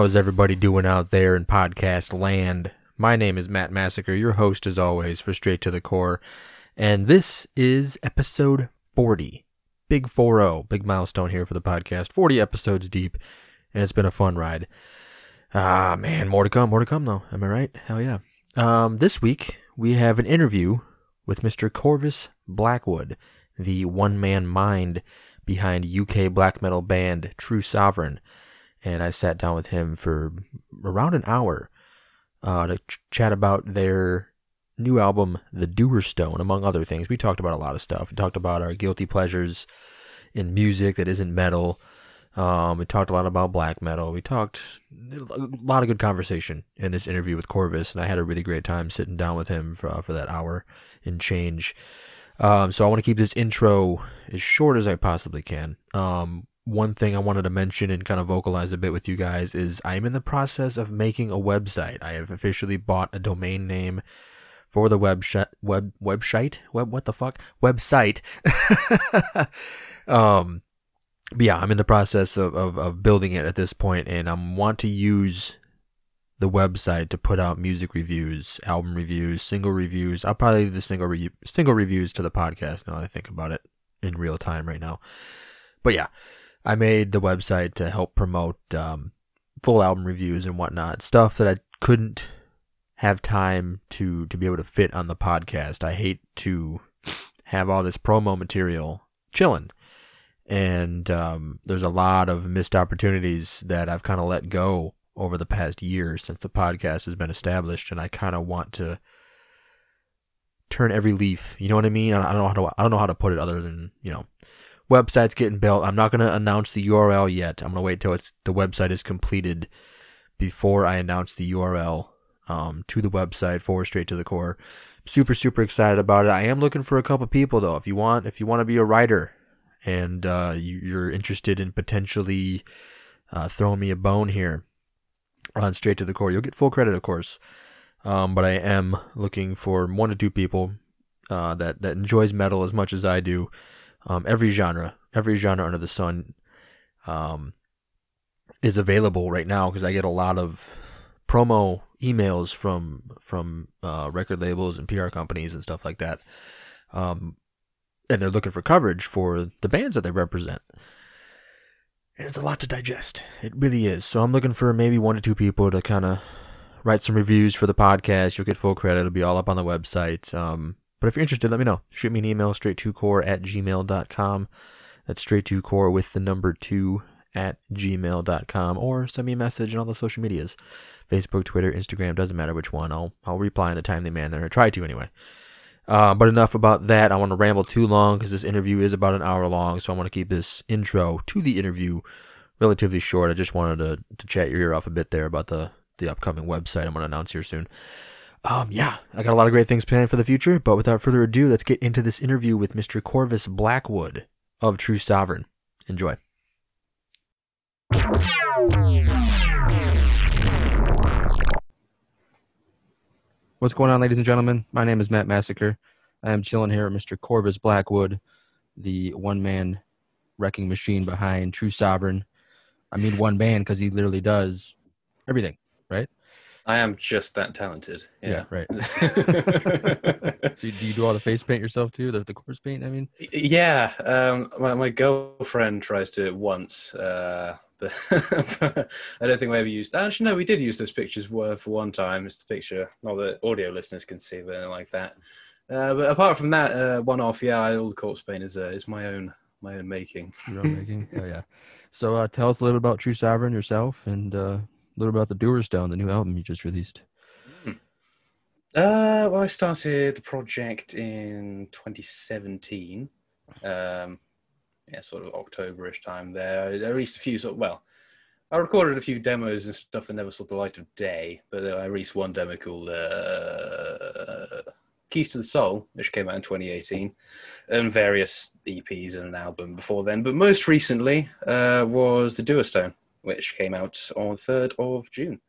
How is everybody doing out there in podcast land? My name is Matt Massacre, your host as always for Straight to the Core, and this is episode 40. Big 4 big milestone here for the podcast. 40 episodes deep, and it's been a fun ride. Ah, man, more to come, more to come though. Am I right? Hell yeah. Um, this week we have an interview with Mr. Corvus Blackwood, the one man mind behind UK black metal band True Sovereign and I sat down with him for around an hour uh, to ch- chat about their new album, The Dewerstone, among other things. We talked about a lot of stuff. We talked about our guilty pleasures in music that isn't metal. Um, we talked a lot about black metal. We talked a lot of good conversation in this interview with Corvus, and I had a really great time sitting down with him for, uh, for that hour and change. Um, so I want to keep this intro as short as I possibly can. Um, one thing I wanted to mention and kind of vocalize a bit with you guys is I'm in the process of making a website. I have officially bought a domain name for the web sh- web website web what the fuck website. um, but yeah, I'm in the process of, of, of building it at this point, and I want to use the website to put out music reviews, album reviews, single reviews. I'll probably do the single re- single reviews to the podcast now I think about it in real time right now. But yeah, I made the website to help promote um, full album reviews and whatnot, stuff that I couldn't have time to to be able to fit on the podcast. I hate to have all this promo material chilling, and um, there's a lot of missed opportunities that I've kind of let go over the past year since the podcast has been established, and I kind of want to turn every leaf. You know what I mean? I don't know how to I don't know how to put it other than you know website's getting built. I'm not going to announce the URL yet. I'm going to wait till it's the website is completed before I announce the URL um, to the website for straight to the core. Super super excited about it. I am looking for a couple people though. If you want, if you want to be a writer and uh, you, are interested in potentially uh, throwing me a bone here on straight to the core, you'll get full credit, of course. Um, but I am looking for one to two people uh, that that enjoys metal as much as I do um, every genre, every genre under the sun, um, is available right now because I get a lot of promo emails from from uh, record labels and PR companies and stuff like that, um, and they're looking for coverage for the bands that they represent. And it's a lot to digest. It really is. So I'm looking for maybe one to two people to kind of write some reviews for the podcast. You'll get full credit. It'll be all up on the website. Um, but if you're interested, let me know. Shoot me an email, straight to core at gmail.com. That's straight to core with the number two at gmail.com. Or send me a message on all the social medias Facebook, Twitter, Instagram, doesn't matter which one. I'll, I'll reply in a timely manner. I try to anyway. Uh, but enough about that. I want to ramble too long because this interview is about an hour long. So I want to keep this intro to the interview relatively short. I just wanted to, to chat your ear off a bit there about the, the upcoming website I'm going to announce here soon um, yeah, I got a lot of great things planned for the future, but without further ado, let's get into this interview with Mr. Corvus Blackwood of True Sovereign. Enjoy. What's going on, ladies and gentlemen? My name is Matt Massacre. I am chilling here at Mr. Corvus Blackwood, the one man wrecking machine behind True Sovereign. I mean, one man because he literally does everything, right? I am just that talented. Yeah, yeah right. so do you do all the face paint yourself too? The, the corpse paint, I mean? Yeah. Um, my, my girlfriend tries to once, uh, but I don't think we ever used. Actually, no, we did use those pictures for one time. It's the picture, not that audio listeners can see, but like that. Uh, but apart from that, uh, one off, yeah, all the corpse paint is uh, is my own my own making. Your own making, oh yeah. So uh, tell us a little about True Sovereign yourself and uh, little about the Dewerstone, the new album you just released. Hmm. Uh, well, I started the project in 2017. Um, yeah, sort of Octoberish time there. I released a few sort of, well, I recorded a few demos and stuff that never saw the light of day, but I released one demo called uh, Keys to the Soul, which came out in 2018, and various EPs and an album before then. But most recently uh, was The Dewerstone, which came out on third of June,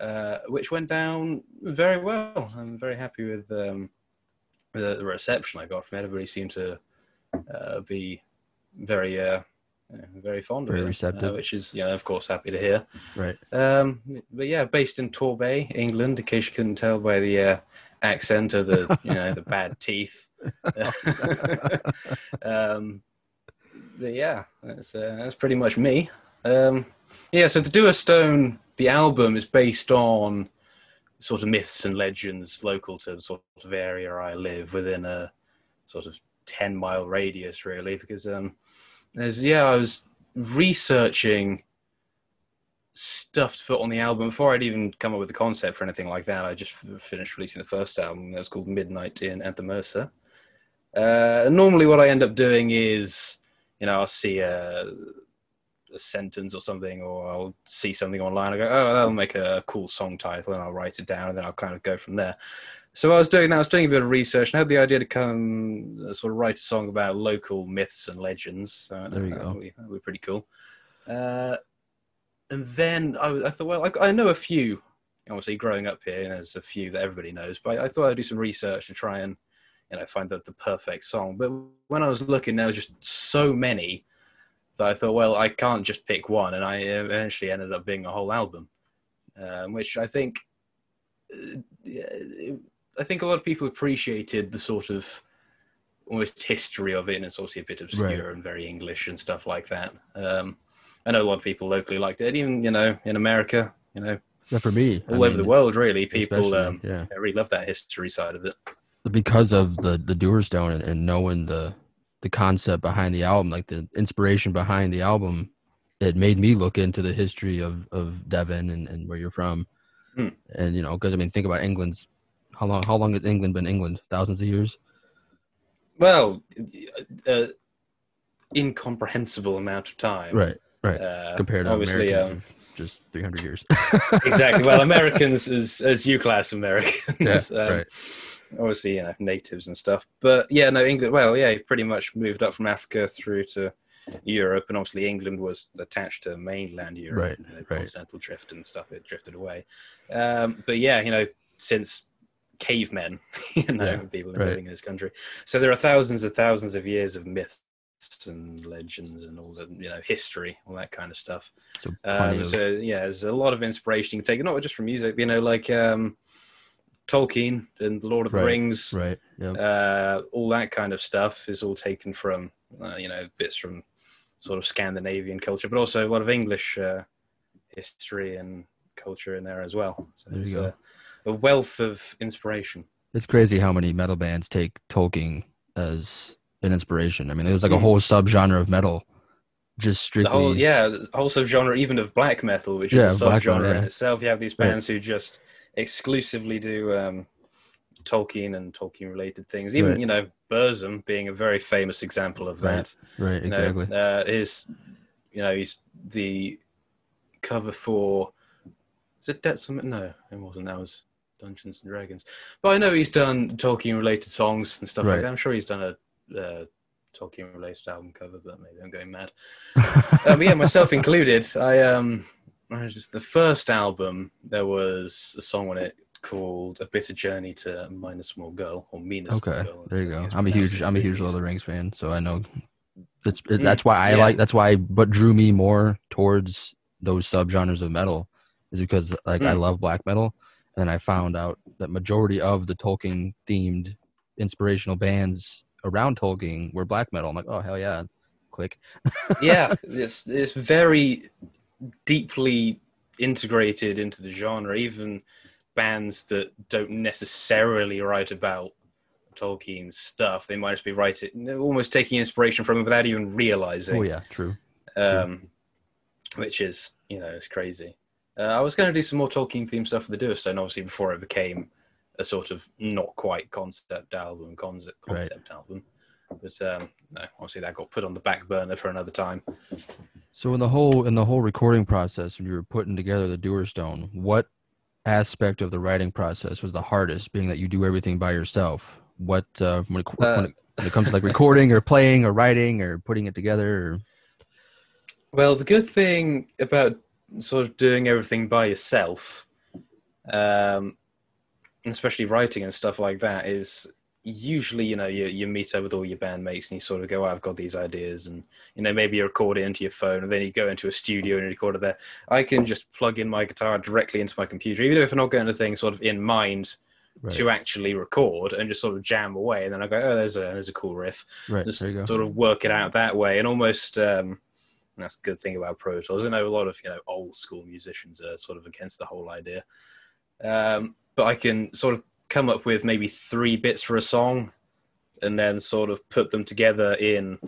uh, which went down very well. I'm very happy with um, the, the reception I got from it. Everybody seemed to uh, be very, uh, you know, very fond Very of it, receptive. uh, which is, yeah, of course, happy to hear. Right. Um, but yeah, based in Torbay, England. In case you couldn't tell by the uh, accent or the you know the bad teeth. um, but yeah, that's uh, that's pretty much me. Um, yeah, so the Dewerstone, the album is based on sort of myths and legends local to the sort of area I live within a sort of ten mile radius, really. Because um, there's yeah, I was researching stuff to put on the album before I'd even come up with the concept or anything like that. I just finished releasing the first album. That was called Midnight in Anthem Mercer. Uh, normally, what I end up doing is, you know, I'll see a, a sentence or something, or I'll see something online. I go, oh, that'll make a cool song title, and I'll write it down, and then I'll kind of go from there. So I was doing that. I was doing a bit of research, and I had the idea to come uh, sort of write a song about local myths and legends. So There you go. would be, that would be pretty cool. Uh, and then I, I thought, well, I, I know a few. Obviously, growing up here, and there's a few that everybody knows. But I, I thought I'd do some research to try and, you know, find the, the perfect song. But when I was looking, there was just so many that I thought, well, I can't just pick one. And I eventually ended up being a whole album, um, which I think, uh, I think a lot of people appreciated the sort of almost history of it, and it's obviously a bit obscure and very English and stuff like that. Um, I know a lot of people locally liked it, even you know in America, you know, Yeah, for me, I all over the world, really, people um, yeah, really love that history side of it. because of the the Dewerstone and, and knowing the the concept behind the album, like the inspiration behind the album, it made me look into the history of of Devon and, and where you're from, Hmm. and you know, because I mean, think about England's how long how long has England been England? Thousands of years. Well, uh, incomprehensible amount of time, Right, right. Uh, Compared to obviously, Americans um, just 300 years. exactly. Well, Americans as as you class Americans, yeah, um, right. Obviously you know natives and stuff. But yeah, no England. Well, yeah, pretty much moved up from Africa through to Europe, and obviously England was attached to mainland Europe, Right, you know, right. continental drift and stuff. It drifted away. Um, but yeah, you know, since cavemen, you know, Yeah, people right. living in this country, so there are thousands and thousands of years of myths and legends and all the you know history, all that kind of stuff. So Um, so yeah, there's a lot of inspiration you can take, not just from music, you know, like um, Tolkien and Lord of Right, the Rings, right. Uh, all that kind of stuff is all taken from, uh, you know, bits from sort of Scandinavian culture, but also a lot of English uh, history and culture in there as well. So There it's a, a wealth of inspiration. It's crazy how many metal bands take Tolkien as an inspiration. I mean, there's like a Mm. whole subgenre of metal, just The strictly. whole, yeah, the whole subgenre even of black metal, which Yeah, is a black metal, subgenre in itself. You have these Right. bands who just exclusively do um, Tolkien and Tolkien related things. Even Right. you know, Burzum being a very famous example of Right, that. right, know, exactly. uh, his, you know, he's the cover for. Is it Debt Summit? No, it wasn't. That was Dungeons and Dragons. But I know he's done Tolkien related songs and stuff Right. like that. I'm sure he's done a uh, Tolkien related album cover, but maybe I'm going mad. um, yeah, myself included. I um, I the first album. There was a song on it called "A Bitter Journey to Minas Morgul" or "Meaner Small okay, Girl." there you go. I'm a huge, I'm a huge. Lord of the Rings fan, so I know. that's it, Mm, that's why I yeah. like. That's why what drew me more towards those subgenres of metal is because like I Mm. love black metal, and I found out that majority of the Tolkien themed inspirational bands around Tolkien were black metal. I'm like, oh hell yeah, click. yeah, it's it's very deeply integrated into the genre. Even bands that don't necessarily write about Tolkien's stuff, they might just be writing, almost taking inspiration from it without even realizing. Oh yeah, true. um, which is you know it's crazy. Uh, I was going to do some more Tolkien themed stuff for the Dewerstone, obviously before it became a sort of not quite concept album, concept Right. album. But um, no, obviously that got put on the back burner for another time. So in the whole in the whole recording process, when you were putting together the Dewerstone, what aspect of the writing process was the hardest? Being that you do everything by yourself. What uh, when, it, when, Uh, it, when it comes to like recording or playing or writing or putting it together? Or, Well, the good thing about sort of doing everything by yourself, um, especially writing and stuff like that, is usually you know you you meet up with all your bandmates and you sort of go, oh, I've got these ideas, and you know maybe you record it into your phone, and then you go into a studio and record it there. I can just plug in my guitar directly into my computer, even if I'm not getting anything sort of in mind Right. to actually record, and just sort of jam away, and then I go, oh, there's a there's a cool riff, right. just There you go. sort of work it out that way, and almost. Um, and that's a good thing about Pro Tools. I know a lot of you know old school musicians are sort of against the whole idea, um, but I can sort of come up with maybe three bits for a song, and then sort of put them together in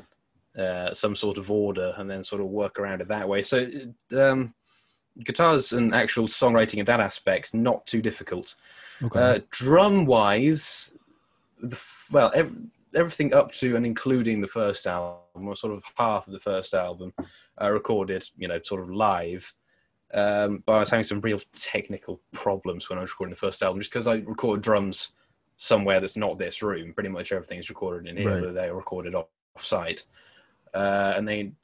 uh, some sort of order, and then sort of work around it that way. So, um, guitars and actual songwriting in that aspect not too difficult. Okay. Uh, drum wise, the, f- well, ev- everything up to and including the first album, or sort of half of the first album, uh, recorded, you know, sort of live. Um, but I was having some real technical problems when I was recording the first album, just because I recorded drums somewhere that's not this room. Pretty much everything's recorded in here, Right. but they are recorded off site. Uh, and then,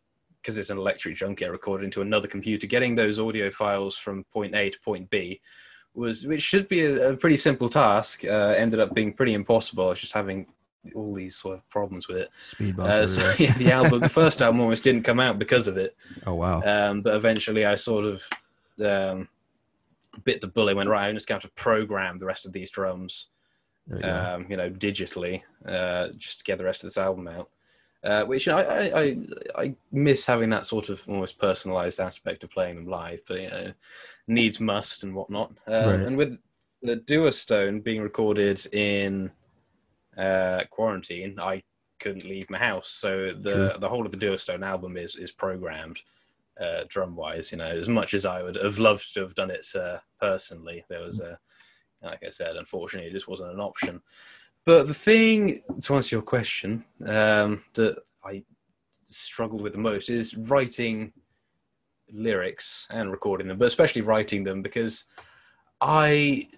because it's an electric junkie, I recorded into another computer. Getting those audio files from point A to point B was, which should be a, a pretty simple task, uh, ended up being pretty impossible. I was just having all these sort of problems with it. Speed Uh, so yeah, the album, the first album almost didn't come out because of it. oh wow. Um, but eventually, I sort of um, bit the bullet. Went right. I'm just going to program the rest of these drums, you um, you know, digitally, uh, just to get the rest of this album out. Uh, which you know, I, I, I, miss having that sort of almost personalized aspect of playing them live, but you know, needs must and whatnot. Uh, Right. And with the Dewerstone being recorded in uh, quarantine, I couldn't leave my house, so the True. the whole of the Dewerstone album is is programmed uh, drum wise. You know, as much as I would have loved to have done it uh, personally, there was a like I said, unfortunately, it just wasn't an option. But the thing to answer your question um, that I struggled with the most is writing lyrics and recording them, but especially writing them because I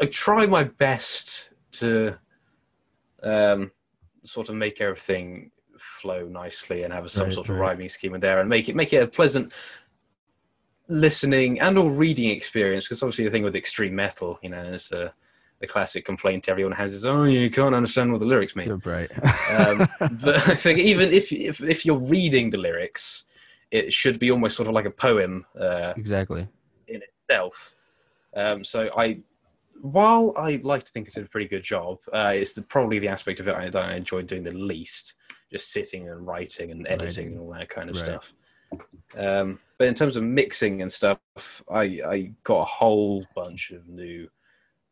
I try my best to um, sort of make everything flow nicely and have some Right, sort of right. rhyming scheme in there and make it make it a pleasant listening and or reading experience because obviously the thing with extreme metal you know is the the classic complaint everyone has is oh you can't understand what the lyrics mean right. um, but I think even if, if if you're reading the lyrics, it should be almost sort of like a poem uh, exactly. in itself. Um, so I, while I like to think I did a pretty good job, uh, it's the, probably the aspect of it I, that I enjoyed doing the least, just sitting and writing and editing and all that kind of Right. stuff. Um, but in terms of mixing and stuff, I, I got a whole bunch of new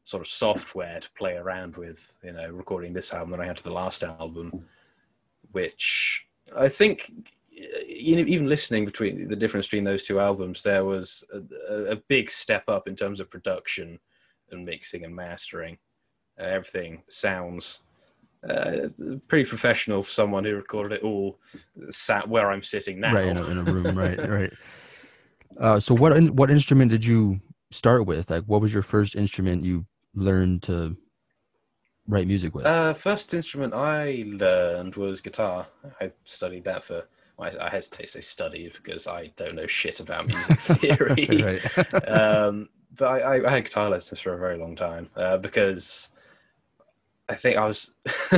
sort of software to play around with, you know, recording this album than I had to the last album, which I think, you know, even listening between the difference between those two albums, there was a- a big step up in terms of production and mixing and mastering. Uh, everything sounds uh, pretty professional for someone who recorded it all sat where I'm sitting now. Right in a, in a room. right. Right. Uh, so what in, what instrument did you start with? Like, what was your first instrument you learned to write music with? Uh, first instrument I learned was guitar. I studied that for. I, I hesitate to say studied because I don't know shit about music theory. um, but I, I, I had guitar lessons for a very long time uh, because I think I was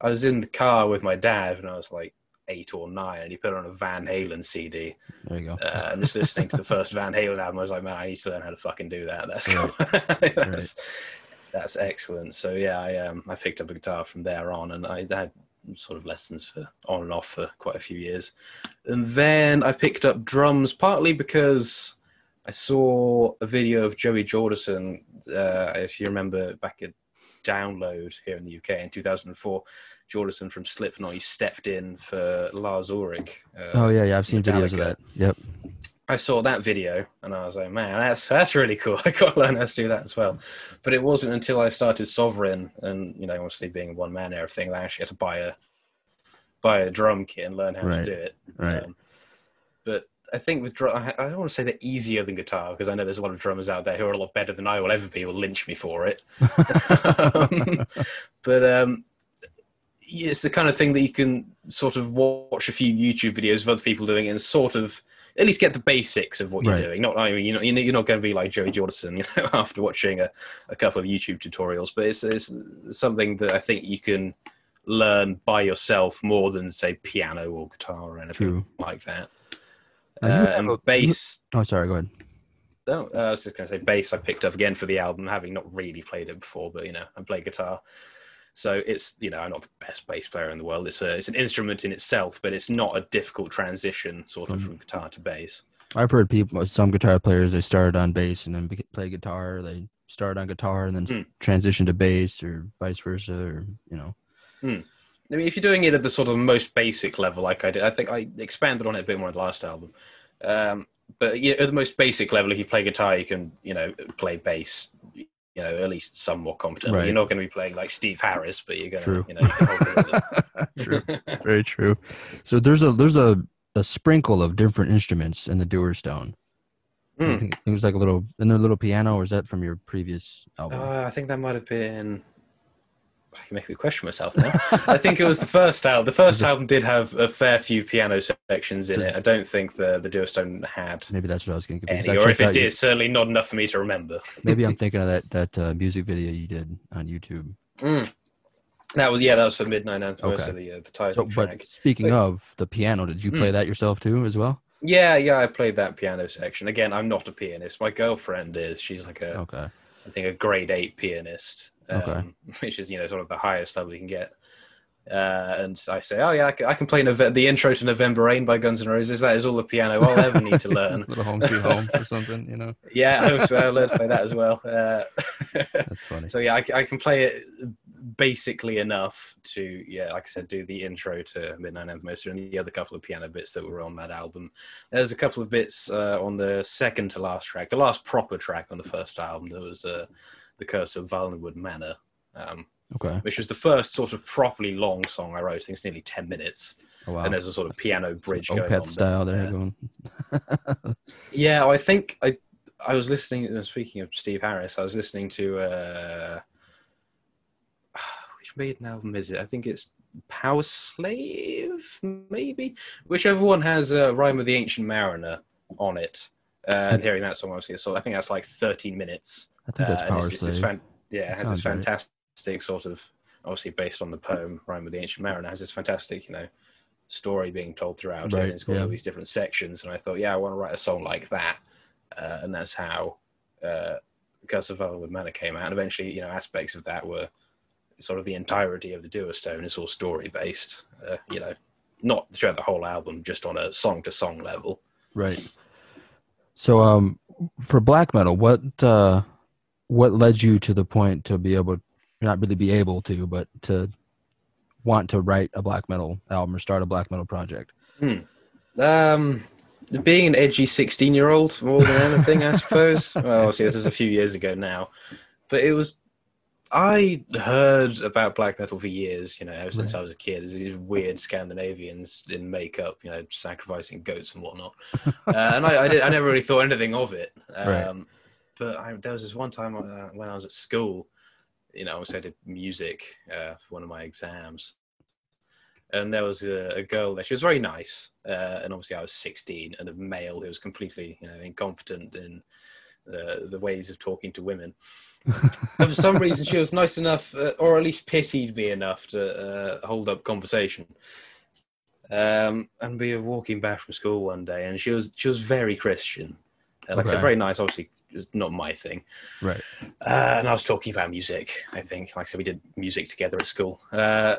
I was in the car with my dad when I was like eight or nine, and he put on a Van Halen CD. there you go. Uh, and just listening to the first Van Halen album, I was like, man, I need to learn how to fucking do that. That's Right. cool. that's, that's excellent. So yeah, I um I picked up a guitar from there on, and I had sort of lessons for on and off for quite a few years, and then I picked up drums partly because I saw a video of Joey Jordison. Uh, if you remember back at Download here in the UK in 2004, Jordison from Slipknot he stepped in for Lars Ulrich. Uh, oh yeah, yeah. I've seen videos of that. Yep. I saw that video and I was like, man, that's that's really cool. I got to learn how to do that as well. But it wasn't until I started Sovereign and you know, obviously being a one man everything, I actually had to buy a buy a drum kit and learn how Right. to do it. Right. Um, I think with drum, I don't want to say they're easier than guitar because I know there's a lot of drummers out there who are a lot better than I will ever be. Will lynch me for it. Um, but um, it's the kind of thing that you can sort of watch a few YouTube videos of other people doing it and sort of at least get the basics of what you're doing. Not, I mean, you're not, you're not going to be like Joey Jordison, you know, after watching a, a couple of YouTube tutorials, but it's, it's something that I think you can learn by yourself more than say piano or guitar or anything True. like that. Uh, and a- bass, Oh, sorry. Go ahead. no, uh, I was just going to say bass. I picked up again for the album, having not really played it before, but you know, I play guitar, so it's you know, I'm not the best bass player in the world. It's a it's an instrument in itself, but it's not a difficult transition, sort of From- from guitar to bass. I've heard people, some guitar players, they started on bass and then play guitar. They started on guitar and then Hmm. transition to bass, or vice versa, or you know. I mean, if you're doing it at the sort of most basic level, like I did, I think I expanded on it a bit more in the last album. Um, but yeah, at the most basic level, if you play guitar, you can you know play bass. You know, at least somewhat competently. Right. You're not going to be playing like Steve Harris, but you're going to, you know, you can hold it with it. True. Very true. So there's a there's a, a sprinkle of different instruments in the Dewerstone. I Hmm. it was like a little and a little piano. Or is that from your previous album? Uh, I think that might have been. You make me question myself now. I think it was the first album. The first album did have a fair few piano sections in it. I don't think the the Dewerstone had Maybe that's what I was getting confused. any, or if it did, certainly not enough for me to remember. maybe I'm thinking of that that uh, music video you did on YouTube. Mm. That was yeah, that was for Midnight Anthem. Okay. Okay. the uh, the title So, track. but speaking Wait. of the piano, did you play Hmm. that yourself too, as well? Yeah, yeah, I played that piano section. Again, I'm not a pianist. My girlfriend is. She's like a, Okay. I think, a grade eight pianist. Um, Okay. Which is, you know, sort of the highest level you can get. Uh, and I say, oh yeah, I can, I can play Nove- the intro to November Rain by Guns N' Roses. That is all the piano I'll ever need to learn. little home sweet home or something, you know. yeah, I also I learned to play that as well. Uh, That's funny. so yeah, I can play it basically enough to yeah, like I said, do the intro to Midnight Anthem Moster and the other couple of piano bits that were on that album. There's a couple of bits uh, on the second to last track, the last proper track on the first album. There was uh, the Curse of Vallenwood Manor. Um, Okay. which was the first sort of properly long song I wrote. I think it's nearly ten minutes, Oh, wow. and there's a sort of piano bridge going on. style there Yeah. going. Yeah, I think I I was listening. uh, Speaking of Steve Harris, I was listening to uh, which maiden album is it? I think it's Powerslave, maybe. Whichever one has uh, "Rime of the Ancient Mariner" on it. Uh, and hearing that song, obviously, so I think that's like 13 minutes. I think that's Uh, Power it's- it's this fan- yeah, it has this sounds right. fantastic sort of, obviously based on the poem "Rime of the Ancient Mariner," has this fantastic, you know, story being told throughout it. Right, And it's got yeah. all these different sections, and I thought, yeah, I want to write a song like that, uh, and that's how uh, Curse of Valwood Manor came out. And eventually, you know, aspects of that were sort of the entirety of the Dewerstone is all story based. Uh, you know, not throughout the whole album, just on a song to song level. Right. So, um, for black metal, what uh, what led you to the point to be able, not really be able to, but to want to write a black metal album or start a black metal project? Um, being an edgy 16 year old more than anything, I suppose. well, obviously, this was a few years ago now, but it was. I heard about black metal for years, you know, ever since Right. I was a kid. These weird Scandinavians in makeup, you know, sacrificing goats and whatnot. uh, and I, I, did, I never really thought anything of it. Um, Right. But I, there was this one time uh, when I was at school, you know, I did music uh, for one of my exams and there was a, a girl there. She was very nice, uh, and obviously I was 16, and a male who was completely, you know, incompetent in uh, the ways of talking to women. for some reason, she was nice enough, uh, or at least pitied me enough to uh, hold up conversation. Um, and we were walking back from school one day, and she was she was very Christian. Like I said, very nice. Obviously, it's not my thing. Right. Uh, and I was talking about music. I think, like I said, we did music together at school. Uh,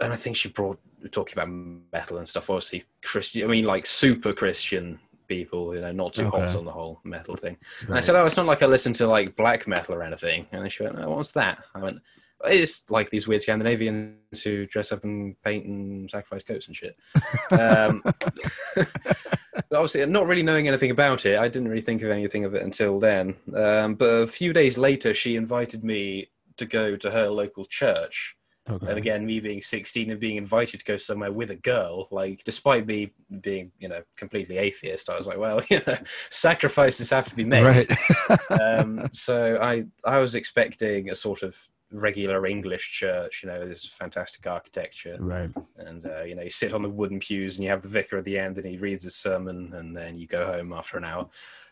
and I think she brought talking about metal and stuff. Obviously, Christian. I mean, like super Christian people. You know, not too hot on the whole metal thing. And I said, "Oh, it's not like I listen to like black metal or anything." And then she went, oh, "What's that?" I went, "It's like these weird Scandinavians who dress up and paint and sacrifice goats and shit." um, obviously, not really knowing anything about it, I didn't really think of anything of it until then. Um, but a few days later, she invited me to go to her local church. Okay. And again, me being 16 and being invited to go somewhere with a girl, like, despite me being, you know, completely atheist, I was like, well, you know, sacrifices have to be made. Right. um, so I, I was expecting a sort of regular English church. You know, this fantastic architecture, Right. and uh, you know, you sit on the wooden pews, and you have the vicar at the end, and he reads his sermon, and then you go home after an hour.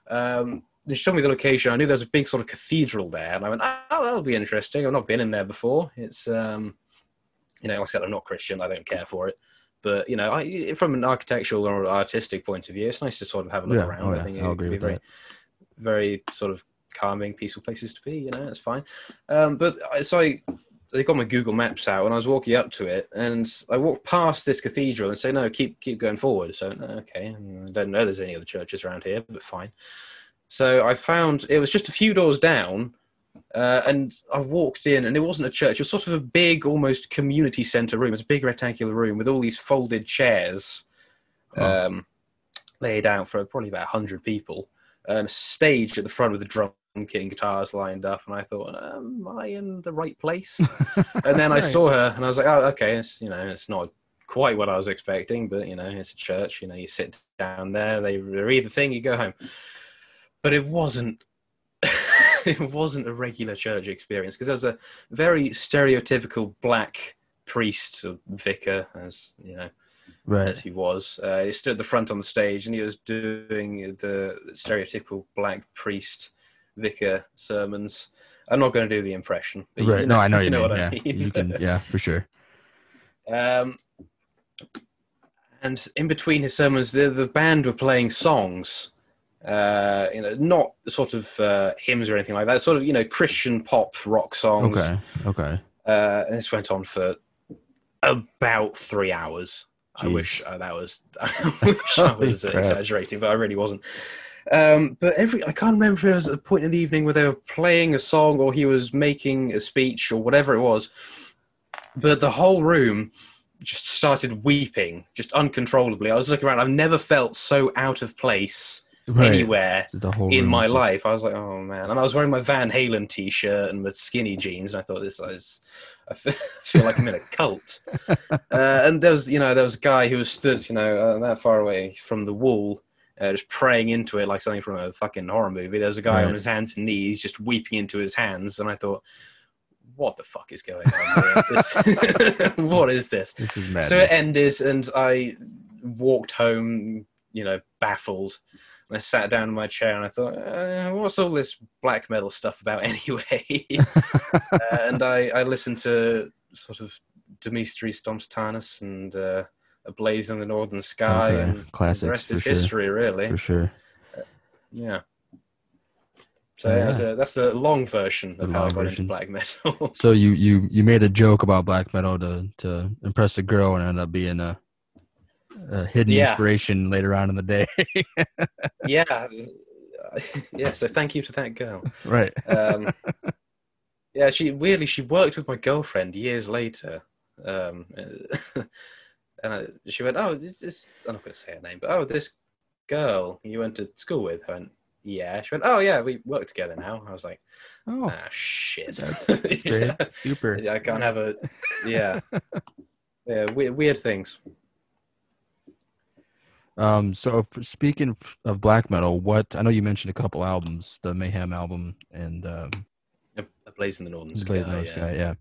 Um, they showed me the location. I knew there was a big sort of cathedral there, and I went, "Oh, that'll be interesting." I've not been in there before. It's, um, you know, like I said, I'm not Christian. I don't care for it. But you know, I, from an architectural or artistic point of view, it's nice to sort of have a look Yeah. around. Oh, I yeah. think I'll it agree be with very, that. very sort of calming, peaceful places to be. You know, it's fine. Um, but I- so I, they got my Google Maps out, and I was walking up to it, and I walked past this cathedral and say, "No, keep keep going forward." So okay, I don't know there's any other churches around here, but fine. So I found it was just a few doors down. Uh, and I walked in, and it wasn't a church. It was sort of a big, almost community center room. It was a big rectangular room with all these folded chairs um, laid out for probably about 100 people, and a stage at the front with a drum kit and guitars lined up. And I thought, am I in the right place? and then I Right. saw her, and I was like, oh, okay, it's, you know, it's not quite what I was expecting, but, you know, it's a church. You know, you sit down there, they read the thing, you go home. But it wasn't. it wasn't a regular church experience because there was a very stereotypical black priest or vicar, as you know, Right. as he was. Uh, he stood at the front on the stage and he was doing the stereotypical black priest vicar sermons. I'm not going to do the impression. but you Right. No, I know you, mean. what yeah. I mean. You can. Yeah, for sure. Um, and in between his sermons, the, the band were playing songs. Uh, you know, not sort of uh, hymns or anything like that. Sort of, you know, Christian pop rock songs. Okay. Okay. Uh, and this went on for about three hours. I wish uh, that was I wish I was uh, exaggerating, but I really wasn't. Um, but every I can't remember if it was a point in the evening where they were playing a song or he was making a speech or whatever it was. But the whole room just started weeping, just uncontrollably. I was looking around. I've never felt so out of place Right. anywhere in my just- life. I was like, oh man. And I was wearing my Van Halen t shirt and with skinny jeans. And I thought, this is, I feel, feel like I'm in a cult. uh, and there was, you know, there was a guy who was stood, you know, uh, that far away from the wall, uh, just praying into it like something from a fucking horror movie. There's a guy Right. on his hands and knees just weeping into his hands. And I thought, what the fuck is going on here? This, what is this? This is mad. So it ended, and I walked home, you know, baffled. And I sat down in my chair and I thought, uh, what's all this black metal stuff about anyway? uh, and I, I listened to sort of De Mysteriis Dom Sathanas and uh, A Blaze in the Northern Sky, Okay, and the rest is sure. history, really. for sure. Yeah. So Yeah. that's, a, that's the long version of The how I got version. into black metal. So you you you made a joke about black metal to to impress a girl and ended up being a, a hidden Yeah. inspiration later on in the day. yeah. uh, Yeah, so thank you to that girl. right. um, yeah, she weirdly she worked with my girlfriend years later, um, and I, she went, "Oh, this is I'm not going to say her name, but oh, this girl you went to school with." I went, "Yeah." She went, "Oh, yeah, we work together now." I was like, Oh, "Ah, shit." that's, that's yeah, Super. I can't have a yeah, yeah, weird, weird things. Um. So speaking f- of black metal, what I know you mentioned a couple albums, the Mayhem album and um, A, blaze in the northern sky. The yeah. Sky, yeah.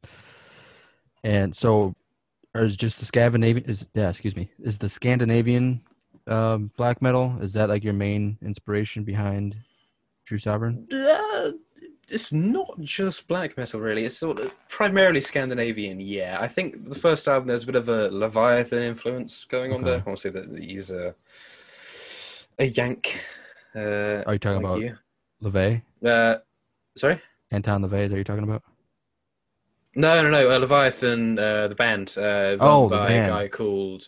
And so, or is just the Scandinavian? Is yeah, excuse me. Is the Scandinavian um, black metal? Is that like your main inspiration behind True Sovereign? Uh, it's not just black metal, really. It's sort of primarily Scandinavian. Yeah, I think the first album there's a bit of a Leviathan influence going on Okay. there. I want to say that he's a a Yank. Uh, Are you talking like about you. LaVey? Uh, sorry. Anton LaVey? Is that you talking about? No, no, no. Uh, Leviathan, uh, the band, uh, Oh, by a guy called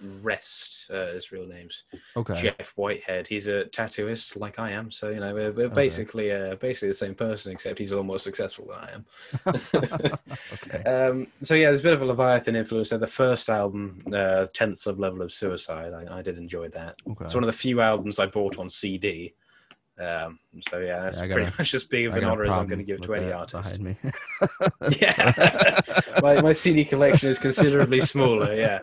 Wrest. Uh, his real name's Okay. Jeff Whitehead. He's a tattooist, like I am. So you know, we're, we're Okay. basically uh, basically the same person, except he's a lot more successful than I am. okay. Um, so yeah, there's a bit of a Leviathan influence there. The first album, uh, Tenth Sublevel of Suicide, I, I did enjoy that. Okay. It's one of the few albums I bought on CD. Um, so yeah, that's Yeah, pretty much as big of an honor as I'm going to give to any artist. me. Yeah, my my CD collection is considerably smaller. Yeah,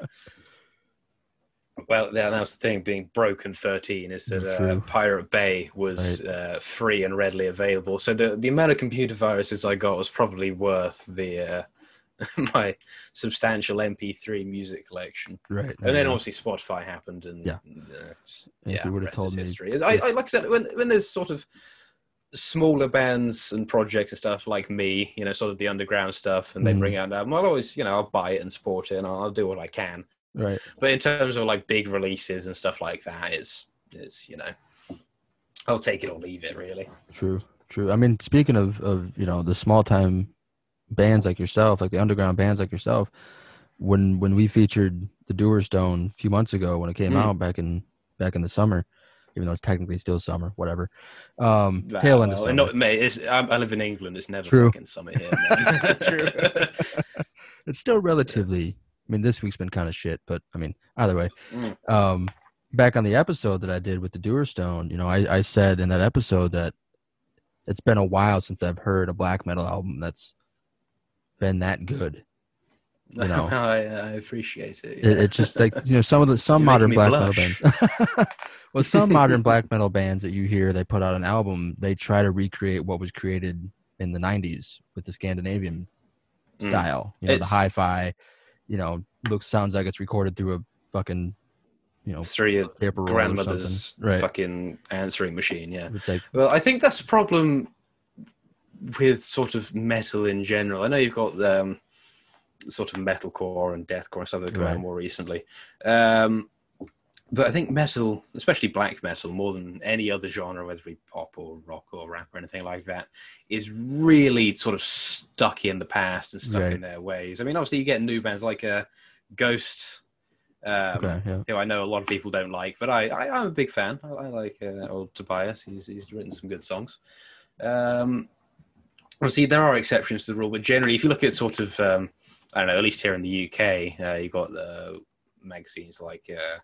Well, yeah, that was the thing. Being broken thirteen is that uh, Pirate Bay was uh, free and readily available. So the the amount of computer viruses I got was probably worth the uh, my substantial MP3 music collection. Right. And then obviously Spotify happened, and Yeah. uh, And if yeah, you would've rest told me- history. I, I like I said when when there's sort of smaller bands and projects and stuff like me, you know, sort of the underground stuff, and they Mhm. bring out an album. I'll always, you know, I'll buy it and support it, and I'll, I'll do what I can. Right. But in terms of like big releases and stuff like that, it's it's you know, I'll take it or leave it really. True. True. I mean, speaking of of you know the small time bands like yourself, like the underground bands like yourself, when when we featured the Dewerstone a few months ago when it came Mm. out back in back in the summer, even though it's technically still summer, whatever. Um, Well, tail end of summer. not, mate, I live in England. It's never True. fucking summer here. True. it's still relatively. I mean, this week's been kind of shit, but I mean, either way. Mm. Um, back on the episode that I did with the Dewerstone, you know, I, I said in that episode that it's been a while since I've heard a black metal album that's been that good. You know. I, I appreciate it. It, it's just like you know some of the some You're modern black metal bands. well, some modern black metal bands that you hear, they put out an album, they try to recreate what was created in the '90s with the Scandinavian Mm. style. You know, It's- the hi-fi. You know, looks sounds like it's recorded through a fucking, you know, through your paper roll or grandmother's. Right. fucking answering machine. Yeah. Like Well, I think that's a problem with sort of metal in general. I know you've got um, sort of metalcore and deathcore and stuff that come Right. out more recently. Um, but I think metal, especially black metal, more than any other genre, whether it be pop or rock or rap or anything like that, is really sort of stuck in the past and stuck Right. in their ways. I mean, obviously, you get new bands like uh, Ghost. Um, okay, yeah, who I know a lot of people don't like, but I, I I'm a big fan. I, I like uh, old Tobias. He's he's written some good songs. Um, obviously, there are exceptions to the rule, but generally, if you look at sort of um, I don't know, at least here in the UK, uh, you've got uh, magazines like uh,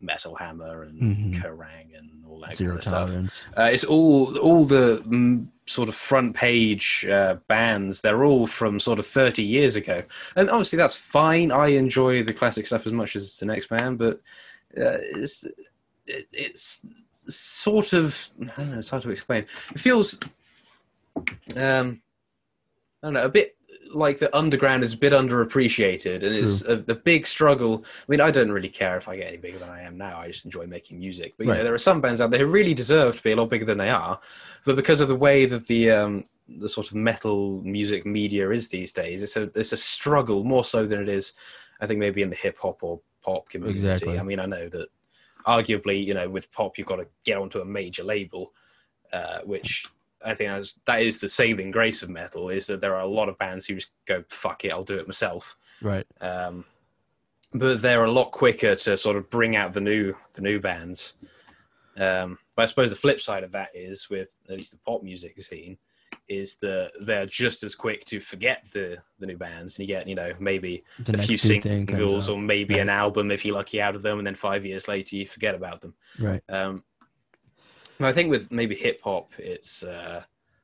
Metal Hammer and Mhm. Kerrang and all that zero kind of stuff. tolerance. Uh, it's all all the mm, sort of front page uh, bands. They're all from sort of thirty years ago, and obviously that's fine. I enjoy the classic stuff as much as the next band, but uh, it's it, it's sort of I don't know. It's hard to explain. It feels um I don't know a bit like the underground is a bit underappreciated and it's a, a big struggle. I mean, I don't really care if I get any bigger than I am now. I just enjoy making music. But you know, there are some bands out there who really deserve to be a lot bigger than they are, but because of the way that the um, the sort of metal music media is these days, it's a it's a struggle more so than it is, I think, maybe in the hip hop or pop community. Exactly. I mean, I know that arguably, you know, with pop, you've got to get onto a major label, uh, which I think that's, that is the saving grace of metal is that there are a lot of bands who just go, fuck it, I'll do it myself. Right. Um, but they're a lot quicker to sort of bring out the new the new bands. Um, but I suppose the flip side of that is with at least the pop music scene is that they're just as quick to forget the the new bands and you get you know maybe The a few singles or maybe Right. an album if you're lucky out of them and then five years later you forget about them Right. um, I think with maybe hip hop, it's uh,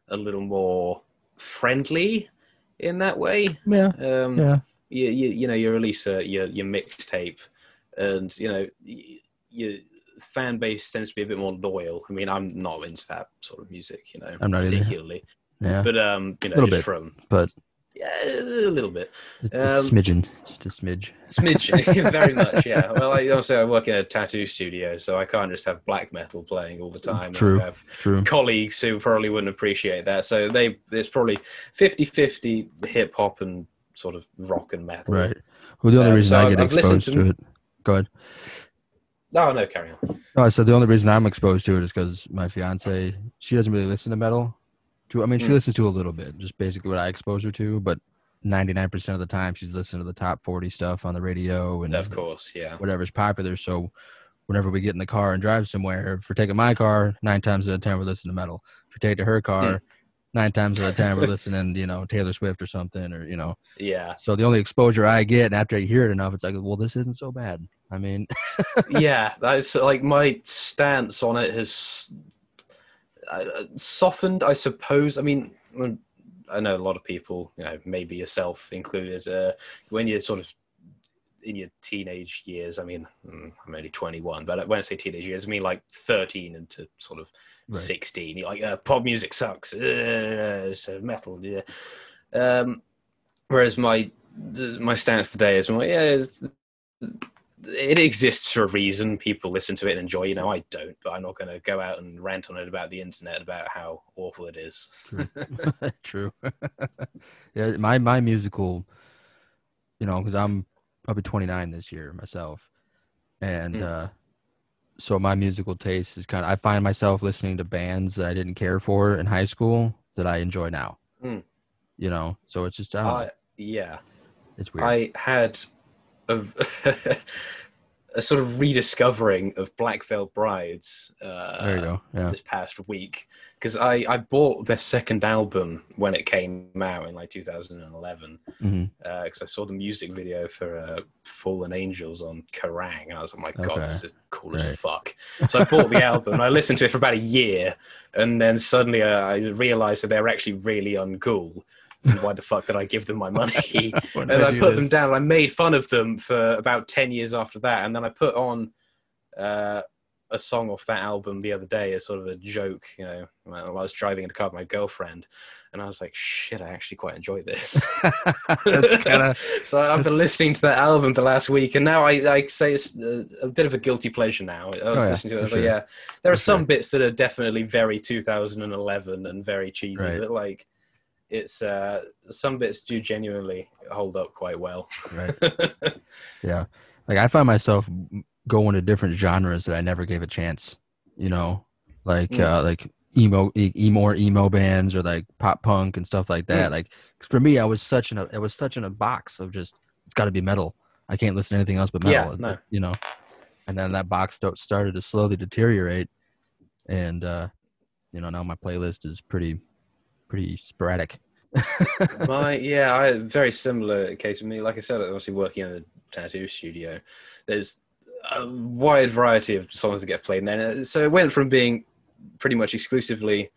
a little more friendly in that way. Yeah. Um, Yeah. you, you, you know, you release a, your your mixtape, and you know, your fan base tends to be a bit more loyal. I mean, I'm not into that sort of music, you know, I'm not either. particularly, Yeah. but um, you know, just bit. from But yeah, a little bit. Um, smidgen, just a smidge. Smidge, very much, yeah. Well, I also I work in a tattoo studio, so I can't just have black metal playing all the time. True. I have True. colleagues who probably wouldn't appreciate that. So they it's probably 50-50 hip hop and sort of rock and metal. Right. Well, the only Um, reason so I get I've exposed to- to it. Go ahead. No, no, carry on. No, I said the only reason I'm exposed to it is because my fiance, she doesn't really listen to metal. To I mean, she Mm. listens to a little bit, just basically what I expose her to. But 99% of the time, she's listening to the top 40 stuff on the radio and Of course, yeah. whatever's popular. So whenever we get in the car and drive somewhere, if we're taking my car, nine times out of ten we're listening to metal. If we take to her car, nine times out of ten we're listening, you know, Taylor Swift or something, or you know. Yeah. So the only exposure I get, and after I hear it enough, it's like, well, this isn't so bad. I mean, yeah, that's like my stance on it has softened, I suppose. I mean, I know a lot of people, you know, maybe yourself included, uh, when you're sort of in your teenage years, I mean, mm, I'm only 21, but when I say teenage years, I mean like 13 into sort of Right. 16. You're like, uh, pop music sucks. Uh, uh, metal. Yeah. Um, whereas my my stance today is, well, yeah, it's, it exists for a reason. People listen to it and enjoy. You know, I don't, but I'm not going to go out and rant on it about the internet about how awful it is. True. True. yeah, my my musical, you know, because I'm I'll be 29 this year myself, and Mm. uh, so my musical taste is kind of I find myself listening to bands that I didn't care for in high school that I enjoy now. Mm. You know, so it's just know, I, yeah. it's weird. I had a, a sort of rediscovering of Black Veil Brides uh, there you go. Yeah. this past week because I, I bought their second album when it came out in like 2011 hmm because I saw the music video for uh, Fallen Angels on Kerrang and I was like, my god, Okay. this is cool Right. as fuck. So I bought the album and I listened to it for about a year and then suddenly uh, I realized that they're actually really uncool. Why the fuck did I give them my money? and I put them down. I made fun of them for about ten years after that, and then I put on uh, a song off that album the other day as sort of a joke. You know, when I was driving in the car with my girlfriend, and I was like, "Shit, I actually quite enjoy this." That's kind of so I've been listening to that album the last week, and now I, I say it's a, a bit of a guilty pleasure. Now I was Oh, yeah, listening to it, I was for like, yeah, there are For some sure. bits that are definitely very 2011 and very cheesy, Right. but like. It's uh, some bits do genuinely hold up quite well. right. Yeah. Like I find myself going to different genres that I never gave a chance. You know, like Mm. uh, like emo, e- emo, emo bands or like pop punk and stuff like that. Like for me, I was such in a, it was such in a box of just it's got to be metal. I can't listen to anything else but metal. Yeah, no. you know. And then that box started to slowly deteriorate, and uh, you know now my playlist is pretty, pretty sporadic. My yeah, I very similar case with me. Like I said, obviously working in a tattoo studio, there's a wide variety of songs that get played, and then so it went from being pretty much exclusively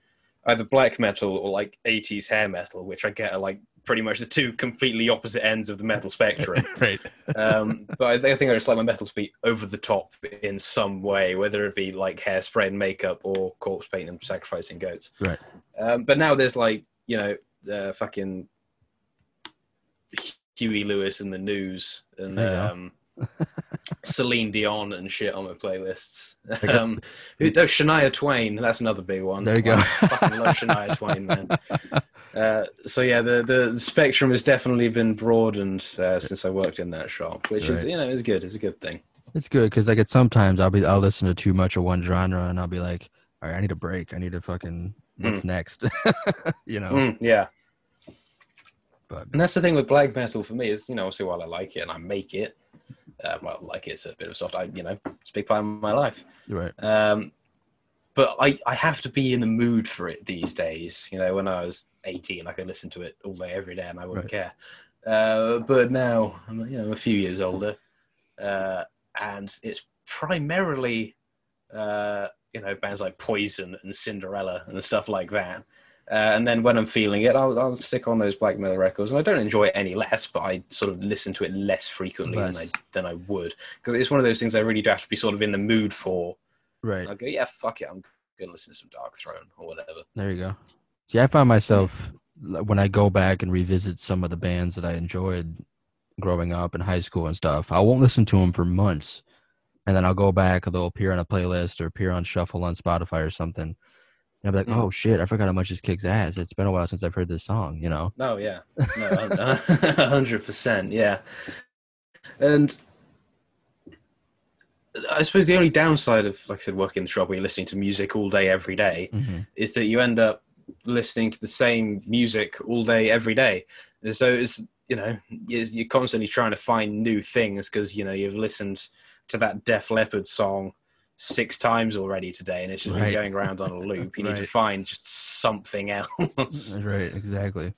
either black metal or like 80s hair metal, which I get are like pretty much the two completely opposite ends of the metal spectrum. right. um, but I, think- I think I just like my metal to be over the top in some way, whether it be like hairspray and makeup or corpse paint and sacrificing goats. Right. Um, but now there's like you know uh, fucking Huey Lewis and the News and um, Celine Dion and shit on my playlists. Um, who, oh, Shania Twain, that's another big one. There you go. I fucking love Shania Twain, man. Uh, so yeah, the, the spectrum has definitely been broadened uh, since I worked in that shop, which is you know is good. It's a good thing. It's good because like at sometimes I'll be I'll listen to too much of one genre and I'll be like, all right, I need a break. I need to fucking what's next, you know. Mm, yeah, But and that's the thing with black metal for me is you know obviously while I like it and I make it, uh, well like it's a bit of a soft, I you know it's a big part of my life. you're right, Um, but I, I have to be in the mood for it these days. You know, when I was 18, I could listen to it all day, every day, and I wouldn't care. Uh, but now, I'm you know a few years older, uh, and it's primarily uh, you know bands like Poison and Cinderella and stuff like that. Uh, and then when I'm feeling it, I'll, I'll stick on those black metal records, and I don't enjoy it any less, but I sort of listen to it less frequently than I than I would because it's one of those things I really do have to be sort of in the mood for. right. I go, yeah, fuck it, I'm gonna listen to some Darkthrone or whatever. There you go. See, I find myself when I go back and revisit some of the bands that I enjoyed growing up in high school and stuff. I won't listen to them for months, and then I'll go back. They'll appear on a playlist or appear on shuffle on Spotify or something. And I'll be like, Mm. "Oh shit, I forgot how much this kicks ass." It's been a while since I've heard this song. You know? No, yeah, no, hundred percent, yeah. And I suppose the only downside of, like I said, working in the shop where you're listening to music all day, every day, Mhm. is that you end up listening to the same music all day, every day. And so it's you know you're you're constantly trying to find new things because you know you've listened to that Def Leppard song six times already today, and it's just Right. been going around on a loop. You need to find just something else. Right, exactly.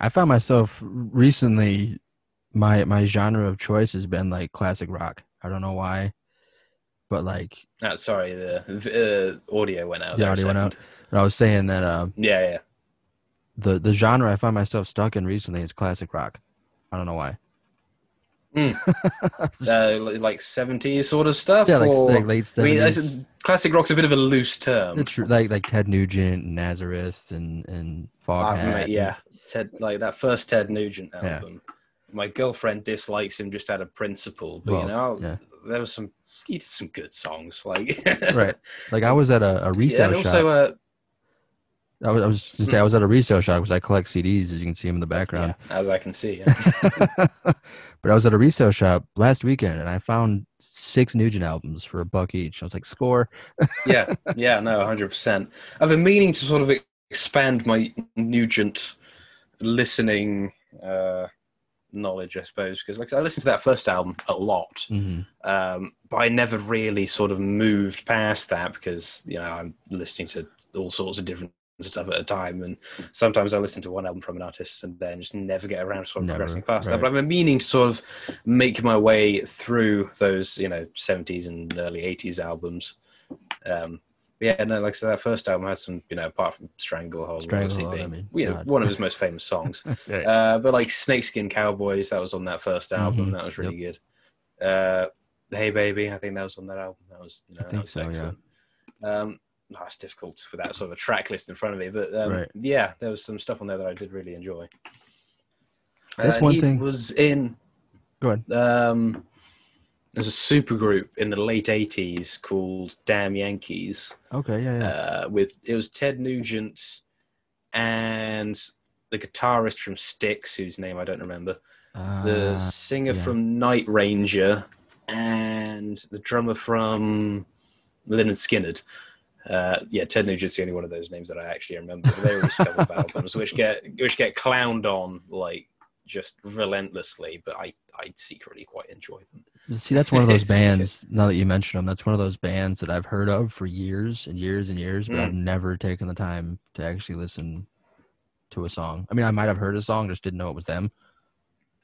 I found myself recently my my genre of choice has been like classic rock. I don't know why, but like Oh, sorry, the uh, audio went out. The audio went out? second. I was saying that uh, Yeah, yeah. the the genre I find myself stuck in recently is classic rock. I don't know why. Uh, like 70s sort of stuff? yeah, like, or- like late I mean, classic rock's a bit of a loose term. It's true, like like Ted Nugent, and Nazareth, and and Ah, Foghat. and- yeah, Ted, like that first Ted Nugent Yeah. album. My girlfriend dislikes him just out of principle, but Well, you know, yeah. there was some he did some good songs, like right. Like I was at a, a Yeah, resale and shop. also, uh, I was, I was just to say I was at a resale shop because I collect CDs, as you can see them in the background. yeah, as I can see, yeah. but I was at a resale shop last weekend and I found six Nugent albums for a buck each. I was like, score. yeah, yeah, no, hundred percent. I've been meaning to sort of expand my Nugent listening uh, knowledge, I suppose, because like I listened to that first album a lot, hmm um, but I never really sort of moved past that because you know I'm listening to all sorts of different stuff at a time, and sometimes I listen to one album from an artist and then just never get around to sort of Never, progressing past right. that. But I'm meaning to sort of make my way through those you know 70s and early 80s albums. Um, yeah, no, like I said, that first album has some, you know, apart from Stranglehold, obviously Stranglehold, I being, mean, you know, God. one of his most famous songs. Right. Uh, but like Snakeskin Cowboys, that was on that first album. Mhm, That was really good. Uh, hey Baby, I think that was on that album. That was, you know, I that think was so, yeah. Um, it's difficult without sort of a track list in front of me, but um, Right. yeah, there was some stuff on there that I did really enjoy. That's and one thing- Was in Go ahead. um, there's a super group in the late '80s called Damn Yankees Okay, yeah, yeah. uh, with it was Ted Nugent and the guitarist from Styx, whose name I don't remember, the Uh, singer yeah. from Night Ranger, and the drummer from Lynyrd Skynyrd. Uh, yeah, Ted Nugent's the only one of those names that I actually remember. But they released a couple of albums which get which get clowned on like just relentlessly, but I I secretly quite enjoy them. See, that's one of those bands. Now that you mention them, that's one of those bands that I've heard of for years and years and years, but Mm. I've never taken the time to actually listen to a song. I mean, I might have heard a song, just didn't know it was them.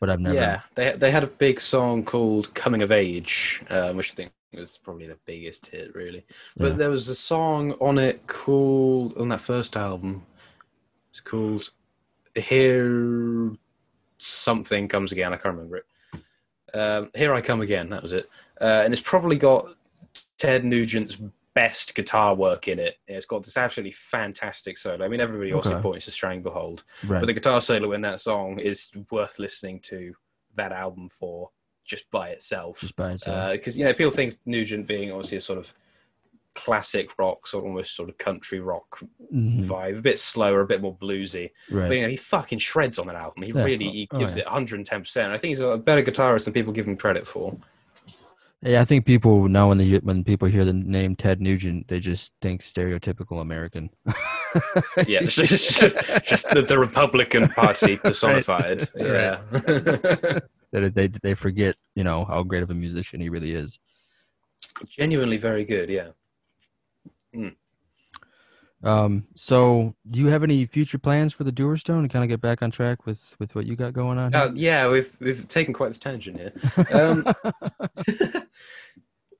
But I've never. Yeah, they they had a big song called "Coming of Age," um, which I think was probably the biggest hit, really. But Yeah. there was a song on it called on that first album. It's called "Here Something Comes Again." I can't remember it. Um, "Here I Come Again." That was it, uh, and it's probably got Ted Nugent's best guitar work in it. It's got this absolutely fantastic solo. I mean, everybody also Okay. points to "Stranglehold." Right. But the guitar solo in that song is worth listening to that album for just by itself. just by itself. Because, you know, people think Nugent being obviously a sort of classic rock, sort of almost sort of country rock Mhm. vibe, a bit slower, a bit more bluesy. Right. But, you know, he fucking shreds on that album. He Yeah. really he Oh, gives yeah. it 110%. I think he's a better guitarist than people give him credit for. Yeah, I think people now when they when people hear the name Ted Nugent, they just think stereotypical American. Yeah, just, just the, the Republican Party personified. Right. Yeah. That they they forget, you know, how great of a musician he really is. Genuinely very good, yeah. Um, so do you have any future plans for the Dewerstone to kind of get back on track with with what you got going on? Uh, yeah, we've we've taken quite the tangent here. Um,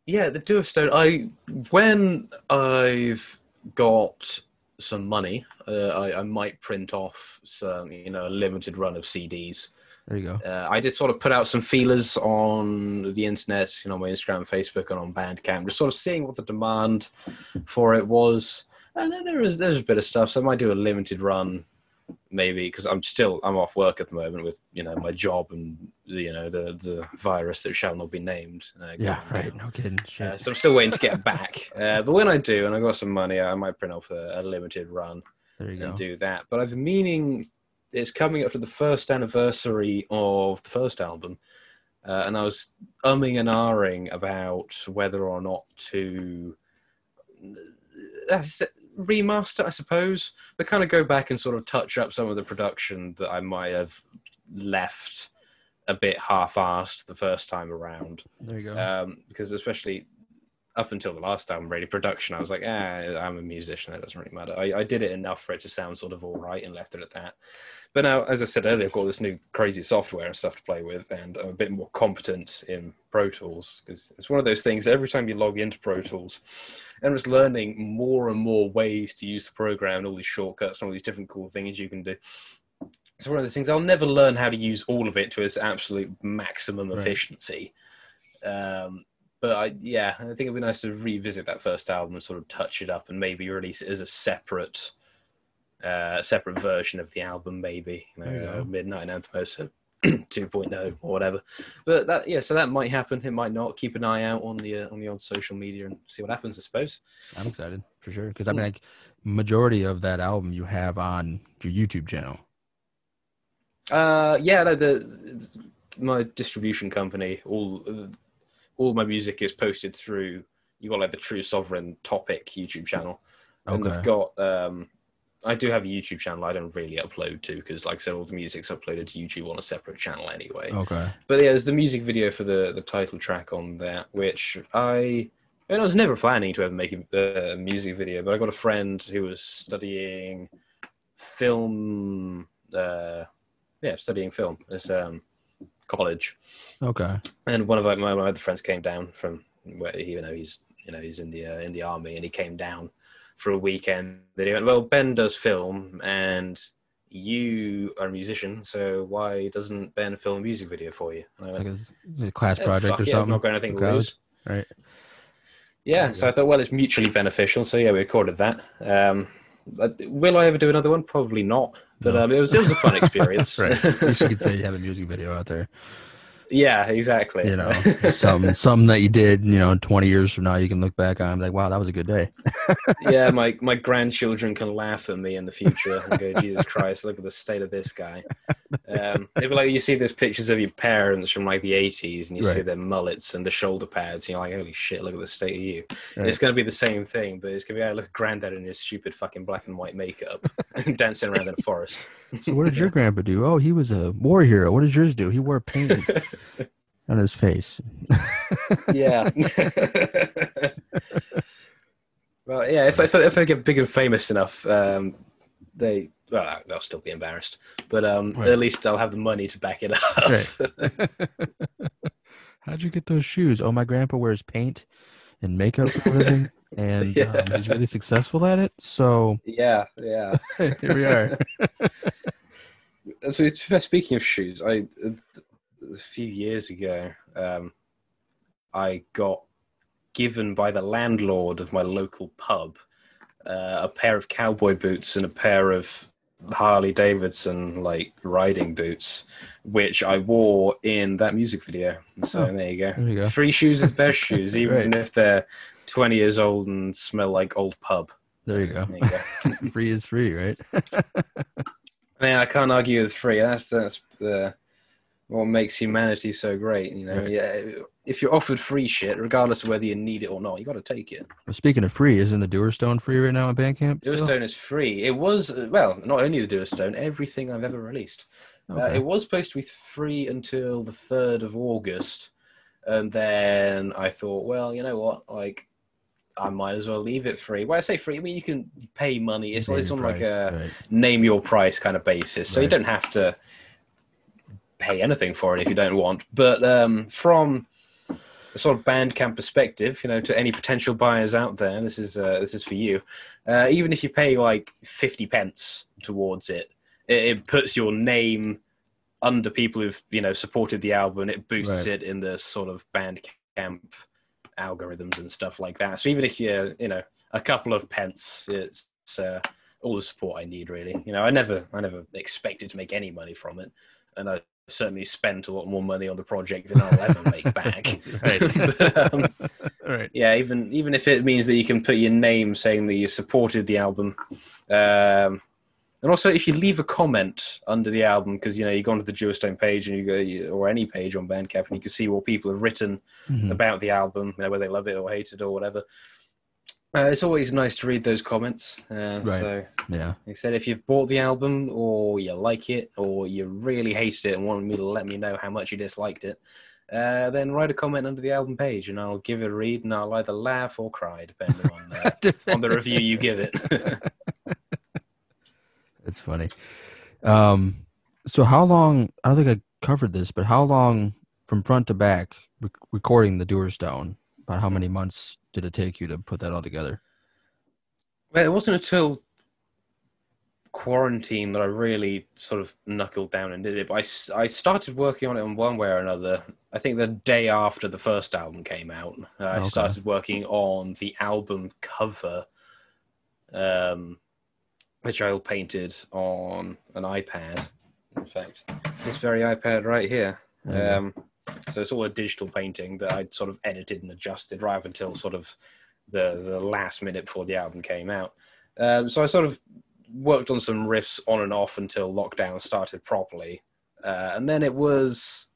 yeah, the Dewerstone. I when I've got some money, uh, I, I might print off some, you know, a limited run of CDs. There you go. Uh, I did sort of put out some feelers on the internet, you know, on my Instagram, Facebook, and on Bandcamp, just sort of seeing what the demand for it was. And then there is there's a bit of stuff, so I might do a limited run, maybe because I'm still I'm off work at the moment with you know my job and you know the the virus that shall not be named. Uh, Yeah, right. No kidding. Shit. Uh, so I'm still waiting to get back. Uh, but when I do, and I got some money, I might print off a, a limited run and go. do that. But I've been meaning it's coming up to the first anniversary of the first album, uh, and I was umming and ahhing about whether or not to uh, remaster, I suppose, but kind of go back and sort of touch up some of the production that I might have left a bit half-assed the first time around There you go. um, because especially up until the last album, really production, I was like, ah, I'm a musician. It doesn't really matter. I, I did it enough for it to sound sort of all right and left it at that. But now, as I said earlier, I've got this new crazy software and stuff to play with, and I'm a bit more competent in Pro Tools because it's one of those things. Every time you log into Pro Tools, and it's learning more and more ways to use the program and all these shortcuts and all these different cool things you can do. it's one of those things. I'll never learn how to use all of it to its absolute maximum Right. efficiency. Um, but I, yeah, I think it'd be nice to revisit that first album and sort of touch it up and maybe release it as a separate, uh, separate version of the album, maybe you know, go. uh, Midnight Anthmosa 2.0 or whatever. But that, yeah, so that might happen. It might not. Keep an eye out on the uh, on the old social media and see what happens. I suppose. I'm excited for sure because I mean, like, majority of that album you have on your YouTube channel. Uh, yeah, no, the my distribution company, all all my music is posted through. You got like the True Sovereign Topic YouTube channel, and Okay. they've got. Um, I do have a YouTube channel. I don't really upload to because, like I said, all the music's uploaded to YouTube on a separate channel anyway. Okay. But yeah, there's the music video for the the title track on that, which I. I, mean, I was never planning to ever make a, a music video, but I got a friend who was studying film. Uh, yeah, studying film at um, college, Okay. and one of my, my other friends came down from where you know he's you know he's in the uh, in the army, and he came down for a weekend. Then he went, "Well, Ben does film, and you are a musician, so why doesn't Ben film a music video for you?" And I went, Like a, class "Eh, project fuck or I've something. Not got anything for to college, lose. Right. Yeah, so I thought, well, it's mutually beneficial. So yeah, we recorded that. Um, will I ever do another one? Probably not. But No. um, it was it was a fun experience. Right. At least you could say you have a music video out there. Yeah, exactly. You know, some something that you did. You know, 20 years from now, you can look back on and be like, wow, that was a good day. yeah, my my grandchildren can laugh at me in the future and go, Jesus Christ, look at the state of this guy. Um, it'd be like you see those pictures of your parents from like the '80s, and you see their mullets and the shoulder pads, and you're like, holy shit, look at the state of you. Right. It's going to be the same thing, but it's going to be, like, look at granddad in his stupid fucking black and white makeup, dancing around in a forest. So, what did your grandpa do? Oh, he was a war hero. What did yours do? He wore paint on his face. yeah. well, yeah. If, if if I get big and famous enough, um, they well, they'll still be embarrassed, but um, Right. at least I'll have the money to back it up. Right. How'd you get those shoes? Oh, my grandpa wears paint and makeup for a living, and Yeah. um, he's really successful at it. So yeah, yeah. here we are. So speaking of shoes, I a few years ago, um, I got given by the landlord of my local pub uh, a pair of cowboy boots and a pair of Harley Davidson like riding boots, which I wore in that music video. So Oh, there you go. there you go. Free shoes is best shoes, even Right. if they're twenty years old and smell like old pub. There you go. There you go. free is free, right? Man, I can't argue with free. That's that's the what makes humanity so great. You know, Right. yeah. If you're offered free shit, regardless of whether you need it or not, you got to take it. Well, speaking of free, isn't the Dewerstone free right now on Bandcamp? still? Stone is free. It was uh, well, not only the Stone, everything I've ever released. Uh, it was supposed to be free until the third of August, and then I thought, well, you know what, like. I might as well leave it free. When I say free, I mean you can pay money. It's, Name it's on like a right. name your price kind of basis. So you don't have to pay anything for it if you don't want. But um, from a sort of Bandcamp perspective, you know, to any potential buyers out there, this is uh, this is for you. Uh, even if you pay like fifty pence towards it, it, it puts your name under people who've you know supported the album. It boosts Right. it in the sort of Bandcamp algorithms and stuff like that. So even if you're, you know a couple of pence, it's uh, all the support I need really. You know, I never I never expected to make any money from it, and I certainly spent a lot more money on the project than I'll ever make back. Right. But, um, right. yeah, even even if it means that you can put your name saying that you supported the album, um, and also if you leave a comment under the album because you know you go onto the Dewerstone page and you go or any page on Bandcamp and you can see what people have written Mhm. about the album, you know, whether they love it or hate it or whatever. Uh, it's always nice to read those comments. Uh, Right. So, Yeah. like said, if you've bought the album or you like it or you really hated it and wanted me to let me know how much you disliked it, uh, then write a comment under the album page and I'll give it a read and I'll either laugh or cry depending on uh, on the review you give it. It's funny. Um, so how long? I don't think I covered this, but how long from front to back rec- recording the Dewerstone? About how many months did it take you to put that all together? well, it wasn't until quarantine that I really sort of knuckled down and did it. But I, I started working on it in one way or another. I think the day after the first album came out, I Okay. started working on the album cover, um, which I all painted on an iPad. In fact, this very iPad right here. Yeah. Um, so it's all a digital painting that I'd sort of edited and adjusted right up until sort of the the last minute before the album came out. Um, so I sort of worked on some riffs on and off until lockdown started properly, uh, and then it was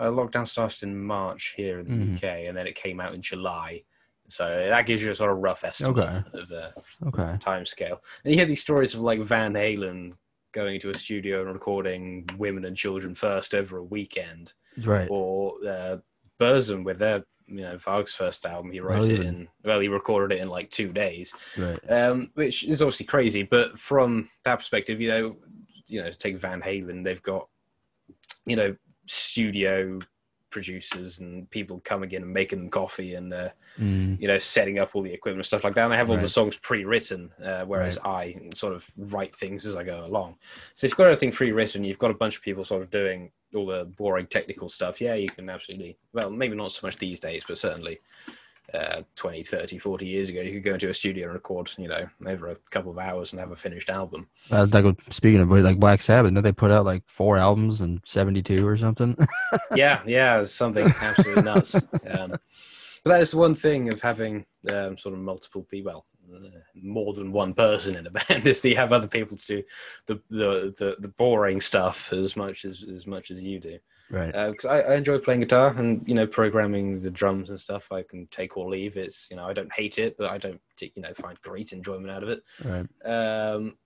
uh, lockdown started in March here in the Mhm. UK, and then it came out in July. So that gives you a sort of rough estimate Okay. of the Okay. time scale. And you hear these stories of like Van Halen going into a studio and recording women and children first over a weekend, Right. or uh, Burzum with their you know Varg's first album. He wrote it Really? in well, he recorded it in like two days, Right. um, which is obviously crazy. But from that perspective, you know, you know, take Van Halen, they've got you know studio producers and people coming in and making them coffee and uh, Mm, you know setting up all the equipment and stuff like that. And they have all the songs pre-written, uh, whereas I sort of write things as I go along. So if you've got everything pre-written, you've got a bunch of people sort of doing all the boring technical stuff. Yeah, you can absolutely. Well, maybe not so much these days, but certainly. Uh, 20 30 40 years ago you could go into a studio and record you know over a couple of hours and have a finished album uh, like speaking of like Black Sabbath, didn't they put out like four albums in '72 or something? yeah, yeah, something absolutely nuts. Um, but that is one thing of having um, sort of multiple people, well, uh, more than one person in a band, is that you have other people to do the the, the, the boring stuff as much as as much as you do. Right. Because I, I enjoy playing guitar and you know programming the drums and stuff. I can take or leave. It's you know I don't hate it, but I don't you know find great enjoyment out of it. Right. Um,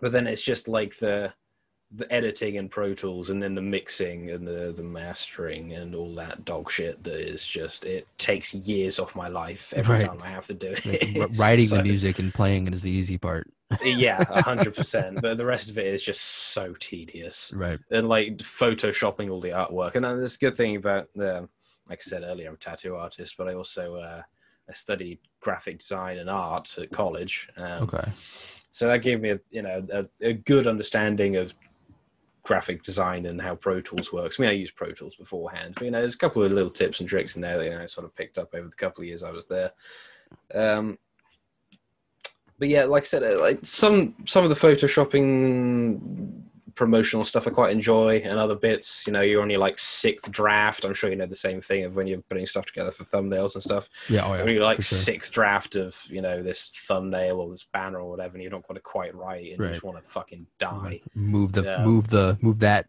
but then it's just like the the editing and Pro Tools, and then the mixing and the the mastering and all that dog shit. That is just it takes years off my life every Right. time I have to do it. Writing So- the music and playing it is the easy part. Yeah, a hundred percent. But the rest of it is just so tedious Right. and like photoshopping all the artwork. And then a good thing about the, like I said earlier, I'm a tattoo artist, but I also uh, I studied graphic design and art at college. Um, Okay. So that gave me a you know a, a good understanding of graphic design and how Pro Tools works. I mean, I used Pro Tools beforehand, but you know, there's a couple of little tips and tricks in there that you know, I sort of picked up over the couple of years I was there. Um, but yeah, like I said, uh, like some some of the photoshopping promotional stuff I quite enjoy, and other bits, you know, you're on your like sixth draft. I'm sure you know the same thing of when you're putting stuff together for thumbnails and stuff Yeah. Oh yeah. when you're like sure. sixth draft of you know this thumbnail or this banner or whatever, and you don't got it quite right, and you just want to fucking die. Move the Yeah. move the move that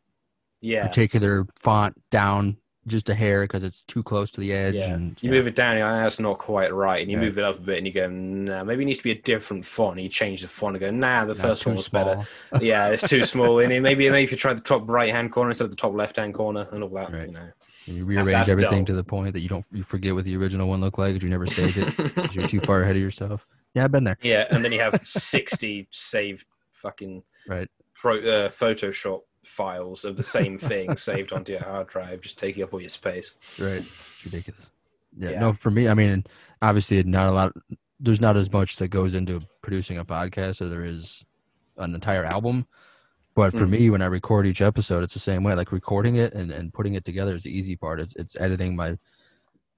Yeah, particular font down just a hair because it's too close to the edge. yeah. And You yeah. move it down, you're like, that's not quite right, and you Right. move it up a bit, and you go, nah, maybe it needs to be a different font. And you change the font and go, nah, the That's first one was better. yeah, it's too small. And maybe maybe if you try the top right hand corner instead of the top left hand corner and all that, Right. you know. And you rearrange that's everything dull. to the point that you don't you forget what the original one looked like because you never saved it you're too far ahead of yourself. Yeah, I've been there. yeah, and then you have sixty saved fucking Right. pro, uh, Photoshop files of the same thing saved onto your hard drive, just taking up all your space. Right. It's ridiculous. Yeah, Yeah. No, for me, I mean, obviously, not a lot. There's not as much that goes into producing a podcast as there is an entire album. But for Mm. me, when I record each episode, it's the same way. Like recording it and, and putting it together is the easy part. It's it's editing my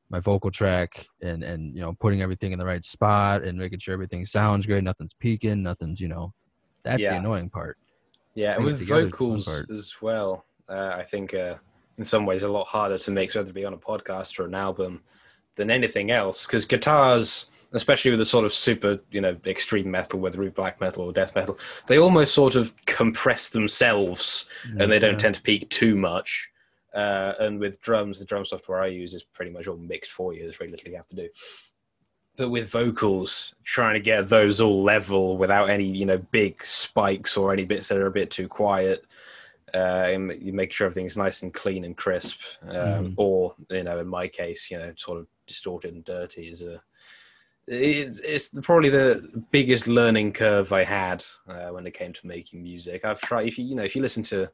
my vocal track and and you know putting everything in the right spot and making sure everything sounds great. Nothing's peaking. Nothing's you know. That's the annoying part. Yeah, and with together is the fun vocals as well, uh, I think uh, in some ways a lot harder to mix, whether it be on a podcast or an album, than anything else. Because guitars, especially with the sort of super, you know, extreme metal, whether it be black metal or death metal, they almost sort of compress themselves and they don't tend to peak too much. Uh, and with drums, the drum software I use is pretty much all mixed for you. There's very little you have to do. But with vocals, trying to get those all level without any, you know, big spikes or any bits that are a bit too quiet, uh, you make sure everything's nice and clean and crisp. Um, Mhm. Or, you know, in my case, you know, sort of distorted and dirty is a. It's, it's probably the biggest learning curve I had uh, when it came to making music. I've tried, if you, you know, if you listen to,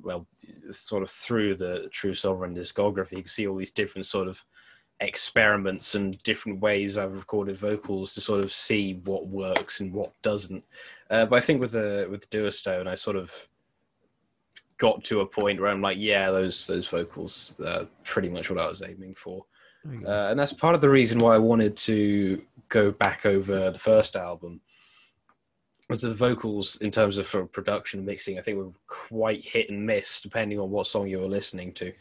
well, sort of through the True Sovereign discography, you can see all these different sort of experiments and different ways I've recorded vocals to sort of see what works and what doesn't. Uh, but I think with the with the Dewerstone, I sort of got to a point where I'm like, yeah, those those vocals are pretty much what I was aiming for, There you go. uh, and that's part of the reason why I wanted to go back over the first album. Was the vocals in terms of for production and mixing, I think were quite hit and miss depending on what song you were listening to,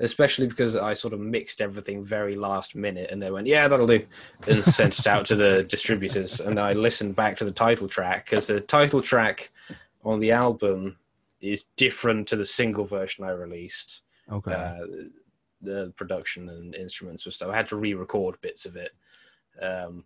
especially because I sort of mixed everything very last minute and they went, yeah, that'll do, and sent it out to the distributors. And I listened back to the title track because the title track on the album is different to the single version I released okay. uh, the production and instruments and stuff. I had to re-record bits of it. Um,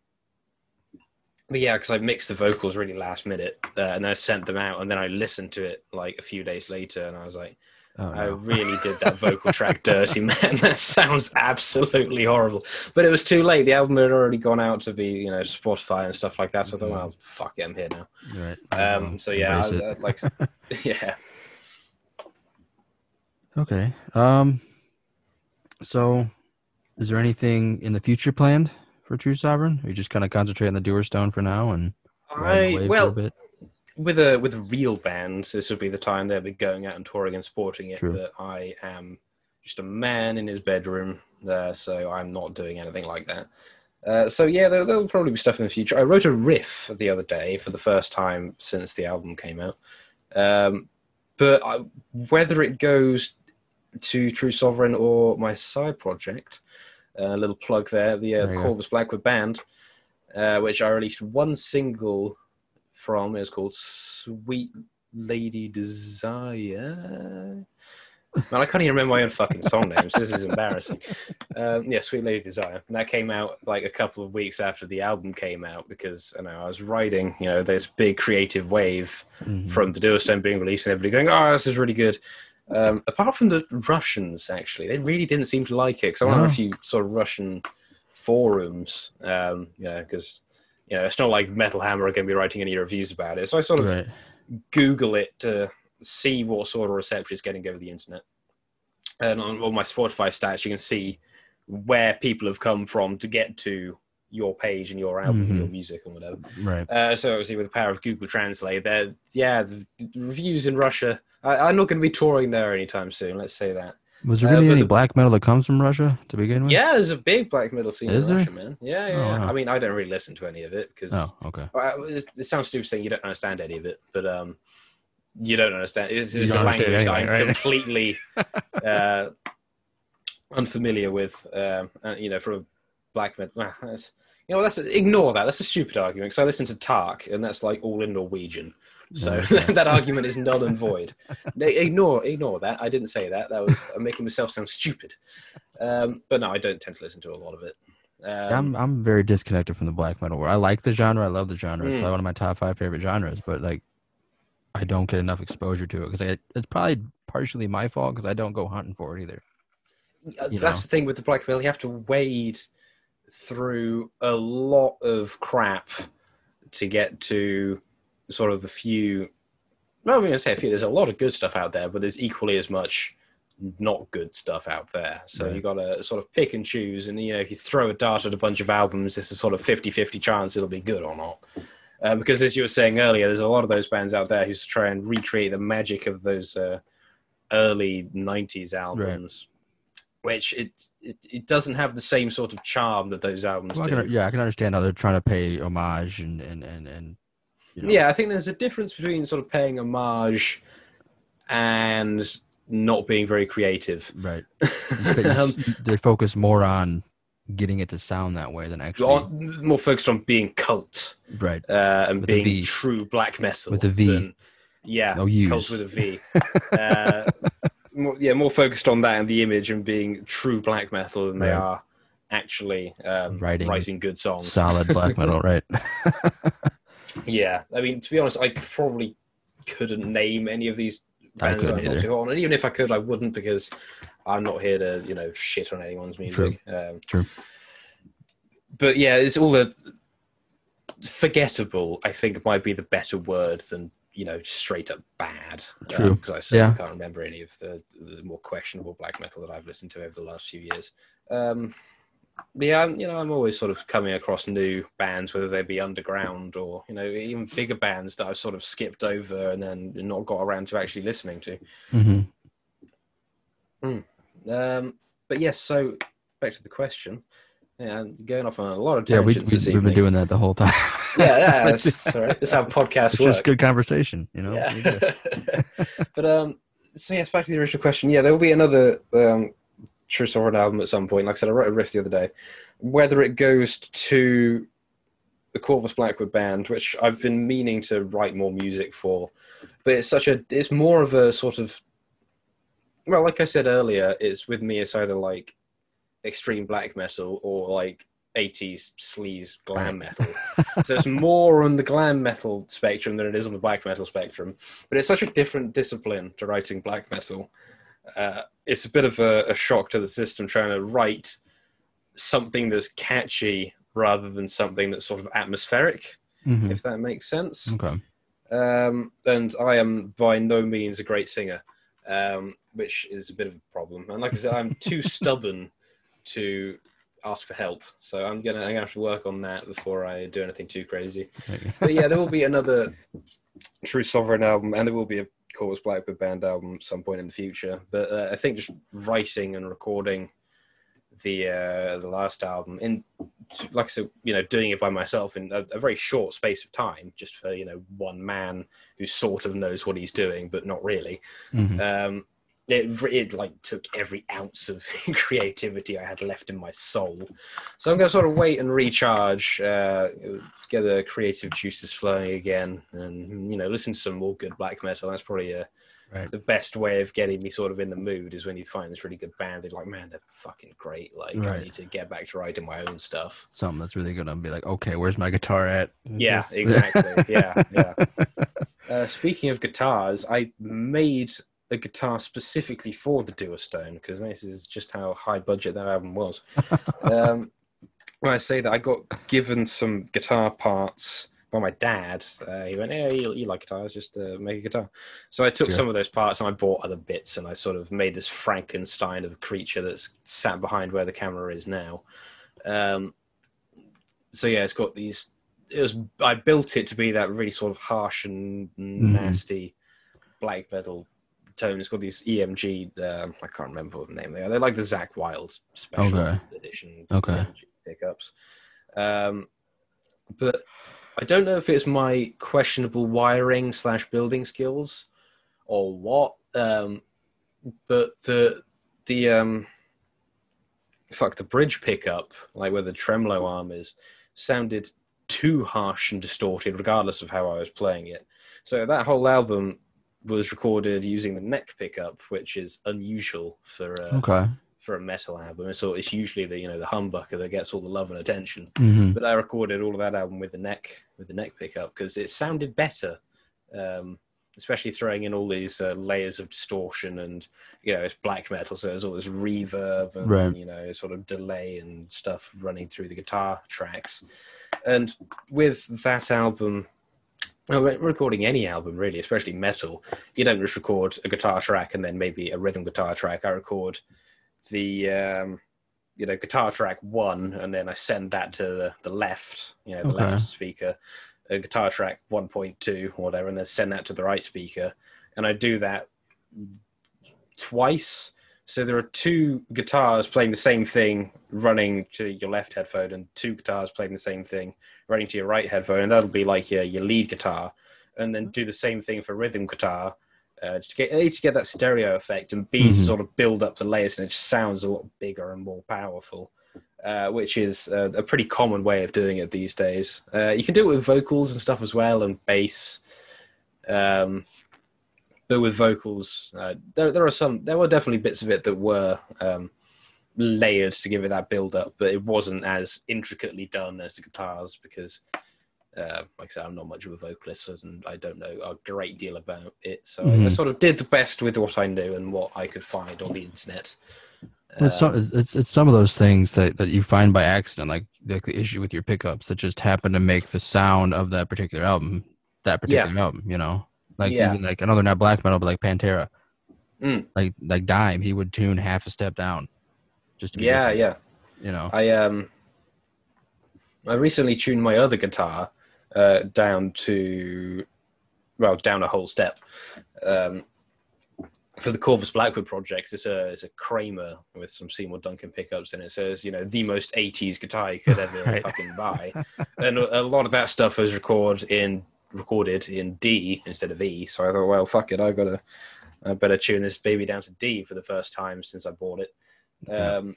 but yeah, because I mixed the vocals really last minute, uh, and then I sent them out, and then I listened to it like a few days later, and I was like, oh, I really did that vocal track dirty, man. That sounds absolutely horrible. But it was too late. The album had already gone out to be, you know, Spotify and stuff like that. So I thought, well, fuck it, I'm here now. Right. Um, so yeah. I, like, yeah. Okay. Um. So, is there anything in the future planned for True Sovereign? Or you just kind of concentrate on the Dewerstone for now and I well, a bit? with a with a real band, this would be the time they'll be going out and touring and sporting it. True. But I am just a man in his bedroom, uh, so I'm not doing anything like that. Uh, so yeah, there, there'll probably be stuff in the future. I wrote a riff the other day for the first time since the album came out, um, but I, whether it goes to True Sovereign or my side project, a little plug there, the, uh, There you. Corvus Blackwood Band, uh, which I released one single from. It's called Sweet Lady Desire. Man, I can't even remember my own fucking song names. This is embarrassing. Um, yeah, Sweet Lady Desire. And that came out like a couple of weeks after the album came out because I know I was riding, you know, this big creative wave Mhm. from the Dewerstone being released and everybody going, "Oh, this is really good." Um, apart from the Russians, actually, they really didn't seem to like it because I went on a No. few sort of Russian forums, um, you know, because you know it's not like Metal Hammer are going to be writing any reviews about it. So I sort of Right. Google it to see what sort of reception it's getting over the internet. And on, on my Spotify stats, you can see where people have come from to get to your page and your album, and your music, and whatever. Right. Uh, so obviously, with the power of Google Translate, there, yeah, the, reviews in Russia. I, I'm not going to be touring there anytime soon. Let's say that. Was there Uh, really but any the- black metal that comes from Russia to begin with? Yeah, there's a big black metal scene Is in there? Russia, man. Yeah, yeah. Oh, yeah. wow. I mean, I don't really listen to any of it because Oh, okay. It, sounds stupid saying you don't understand any of it, but um, you don't understand. It's, it's a don't understand language anything, I'm right? completely uh, unfamiliar with. Um, uh, you know, from a black metal. You know, that's ignore that. That's a stupid argument because I listen to Taake, and that's like all in Norwegian. So Okay. that argument is null and void. Ignore, ignore that. I didn't say that. That was I'm making myself sound stupid. Um, but no, I don't tend to listen to a lot of it. Um, I'm I'm very disconnected from the black metal world. I like the genre. I love the genre. It's Mm. probably one of my top five favorite genres. But like, I don't get enough exposure to it because it's probably partially my fault because I don't go hunting for it either. That's know. the thing with the black metal. You have to wade through a lot of crap to get to sort of the few. No, I'm going to say a few. There's a lot of good stuff out there, but there's equally as much not good stuff out there. So Right. you got to sort of pick and choose. And, you know, if you throw a dart at a bunch of albums, there's a sort of 50 50 chance it'll be good or not. Uh, because as you were saying earlier, there's a lot of those bands out there who try and recreate the magic of those uh, early 90s albums which it, it it doesn't have the same sort of charm that those albums Well, I do. can, yeah, I can understand how they're trying to pay homage and and and, and you know, Yeah, I think there's a difference between sort of paying homage and not being very creative. right. Um, they focus more on getting it to sound that way than actually more focused on being cult right. uh, and With being true black metal With a V. than- yeah, No U's. cult with a V. uh, more, yeah, more focused on that and the image and being true black metal than they Right. are actually um, Writing writing good songs. Solid black metal, right? Yeah, I mean, to be honest, I probably couldn't name any of these bands that couldn't I'm not either. too on, and even if I could, I wouldn't because I'm not here to, you know, shit on anyone's music. Um, True. But yeah, it's all the forgettable. I think might be the better word than you know straight up bad. True. Because I certainly Yeah. can't remember any of the, the more questionable black metal that I've listened to over the last few years. Um, yeah, I'm, you know, I'm always sort of coming across new bands, whether they be underground or you know even bigger bands that I've sort of skipped over and then not got around to actually listening to. Mm-hmm. Um, but yes, so back to the question. Yeah, I'm going off on a lot of Yeah, we, tangents we, been doing that the whole time. Yeah, yeah, that's, right. that's how podcasts it's work. just good conversation, you know. Yeah. but um, so yes, back to the original question. Yeah, there will be another um, True Sovereign album at some point. Like I said, I wrote a riff the other day. Whether it goes to the Corvus Blackwood band, which I've been meaning to write more music for, but it's such a, it's more of a sort of, well, like I said earlier, it's with me. It's either like extreme black metal or like 80s sleaze glam metal. so it's more on the glam metal spectrum than it is on the black metal spectrum. But it's such a different discipline to writing black metal. Uh, it's a bit of a, a shock to the system trying to write something that's catchy rather than something that's sort of atmospheric, Mhm. if that makes sense. Okay. Um, and I am by no means a great singer, um, which is a bit of a problem. And like I said, I'm too stubborn to ask for help. So I'm gonna I'm gonna have to work on that before I do anything too crazy. But yeah, there will be another True Sovereign album, and there will be a Corvus Blackwood band album at some point in the future. But uh, I think just writing and recording the uh, the last album in like I said, you know, doing it by myself in a, a very short space of time, just for you know one man who sort of knows what he's doing, but not really. Mhm. Um, it, it like took every ounce of creativity I had left in my soul. So I'm going to sort of wait and recharge, uh, get the creative juices flowing again, and you know, listen to some more good black metal. That's probably uh, Right. the best way of getting me sort of in the mood is when you find this really good band. They're like, man, they're fucking great. Like, I need to get back to writing my own stuff. Something that's really gonna be like, okay, where's my guitar at? It's Yeah, just- exactly. yeah, yeah. Uh, speaking of guitars, I made a guitar specifically for the Dewerstone because this is just how high budget that album was. um, when I say that, I got given some guitar parts by my dad. Uh, he went, "Yeah, you, you like guitars? Just uh, make a guitar." So I took Yeah. some of those parts and I bought other bits, and I sort of made this Frankenstein of a creature that's sat behind where the camera is now. Um, so yeah, it's got these. It was I built it to be that really sort of harsh and nasty black metal tone. It's got these EMG. Um, I can't remember what the name they are. They're like the Zakk Wylde special Okay. edition Okay. Pickups. Um, but I don't know if it's my questionable wiring slash building skills or what. Um, but the the um, fuck the bridge pickup, like where the tremolo arm is, sounded too harsh and distorted, regardless of how I was playing it. So that whole album was recorded using the neck pickup, which is unusual for uh, Okay. for a metal album. So it's usually the you know the humbucker that gets all the love and attention. hmm But I recorded all of that album with the neck with the neck pickup because it sounded better, um, especially throwing in all these uh, layers of distortion and you know it's black metal, so there's all this reverb and Right. you know sort of delay and stuff running through the guitar tracks. And with that album. Well, recording any album, really, especially metal, you don't just record a guitar track and then maybe a rhythm guitar track. I record the um, you know guitar track one, and then I send that to the, the left, you know, the Okay. left speaker, a guitar track one point two or whatever, and then send that to the right speaker, and I do that twice. So there are two guitars playing the same thing running to your left headphone, and two guitars playing the same thing running to your right headphone, and that'll be like your, your lead guitar, and then do the same thing for rhythm guitar. Uh, just to get A to get that stereo effect, and B to Mhm. sort of build up the layers, and it just sounds a lot bigger and more powerful, uh, which is uh, a pretty common way of doing it these days. Uh, you can do it with vocals and stuff as well, and bass. Um, but with vocals, uh, there there are some. There were definitely bits of it that were um, layered to give it that build up, but it wasn't as intricately done as the guitars because, uh, like I said, I'm not much of a vocalist and I don't know a great deal about it. So I, I Mhm. sort of did the best with what I knew and what I could find on the internet. It's, Um, some, it's it's some of those things that, that you find by accident, like like the issue with your pickups that just happen to make the sound of that particular album that particular album. You know, like Yeah. even like I know they're not black metal, but like Pantera, Mm. like like Dime, he would tune half a step down, just yeah, different. yeah. you know. I um, I recently tuned my other guitar uh, down to, well, down a whole step. Um, for the Corvus Blackwood projects, it's a it's a Kramer with some Seymour Duncan pickups in it. It's you know the most '80s guitar you could ever Right. fucking buy, and a a lot of that stuff was recorded in recorded in D instead of E. So I thought, well, fuck it, I've gotta, I better tune this baby down to D for the first time since I bought it. Yeah. Um,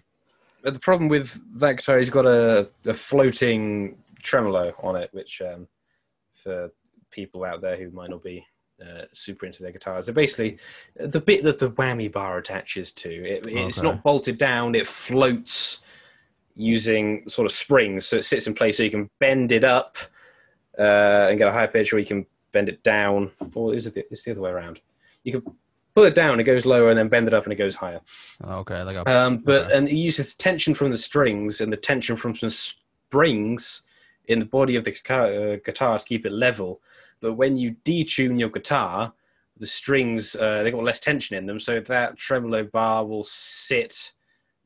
but the problem with that guitar, he's got a, a floating tremolo on it, which um, for people out there who might not be uh, super into their guitars, they're basically the bit that the whammy bar attaches to. It, it's Okay. not bolted down; it floats using sort of springs, so it sits in place. So you can bend it up uh, and get a higher pitch, or you can bend it down. Or is it the, it's the other way around? You can pull it down, it goes lower, and then bend it up, and it goes higher. Okay, like a Um, but Okay. and it uses tension from the strings and the tension from some springs in the body of the guitar, uh, guitar to keep it level. But when you detune your guitar, the strings uh, they got less tension in them, so that tremolo bar will sit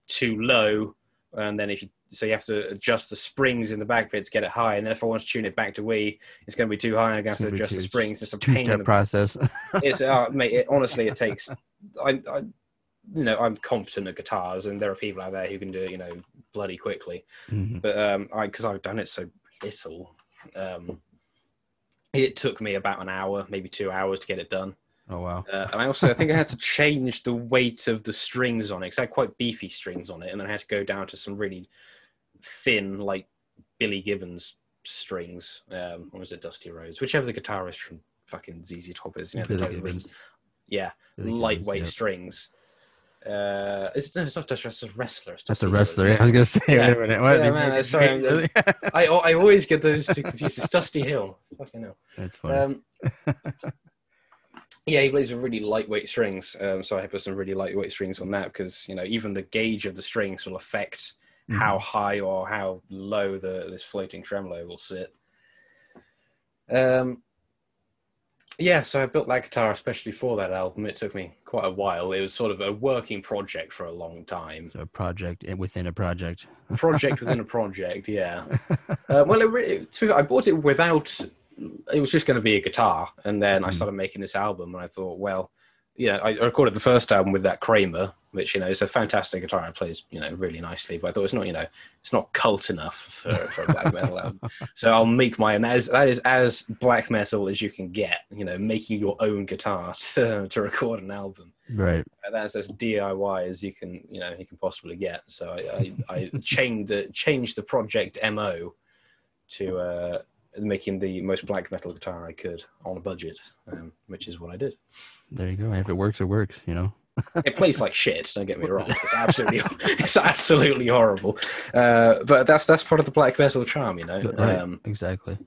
too low. And then if you so you have to adjust the springs in the back bit to get it high. And then if I want to tune it back to Wii, it's going to be too high. I'm going to have to adjust the springs. It's a pain in two-step the process. it's uh, mate. It, honestly, it takes. I, I, you know, I'm competent at guitars, and there are people out there who can do it, you know, bloody quickly. Mhm. But um, I because I've done it so little, um, it took me about an hour, maybe two hours to get it done. Oh wow. Uh, and I also I think I had to change the weight of the strings on it because I had quite beefy strings on it, and then I had to go down to some really thin, like Billy Gibbons strings, um, or was it Dusty Rhodes, whichever the guitarist from fucking ZZ Top is. You know, Billy Gibbons. yeah, Billy Gibbons, lightweight strings. Uh, it's, no, it's not Dusty it's a wrestler. It's That's a wrester. Rhodes. I was gonna say, Yeah. wait a minute. What? Yeah, man, sorry, I'm- really? I, I always get those two confused. It's Dusty Hill. Fucking hell. That's funny. Um, yeah, he plays with really lightweight strings. Um, so I put some really lightweight strings on that because you know even the gauge of the strings will affect Mm-hmm. how high or how low the this floating tremolo will sit. Um, yeah, so I built that guitar especially for that album. It took me quite a while. It was sort of a working project for a long time. So a project within a project. project within a project, yeah. Uh, well, it really, to, I bought it without. It was just going to be a guitar, and then I Mhm. started making this album, and I thought, well, yeah, I recorded the first album with that Kramer, which you know is a fantastic guitar. It plays, you know, really nicely, but I thought it's not, you know, it's not cult enough for, for a black metal album. So I'll make my own. That is, that is as black metal as you can get. You know, making your own guitar to, to record an album. Right. Uh, that's as DIY as you can, you know, you can possibly get. So I, I, I changed the changed the project mo to uh, making the most black metal guitar I could on a budget, um, which is what I did. There you go. If it works, it works. You know. It plays like shit. Don't get me wrong. It's absolutely, it's absolutely horrible. Uh, but that's that's part of the black metal charm, you know. Right. Um, exactly.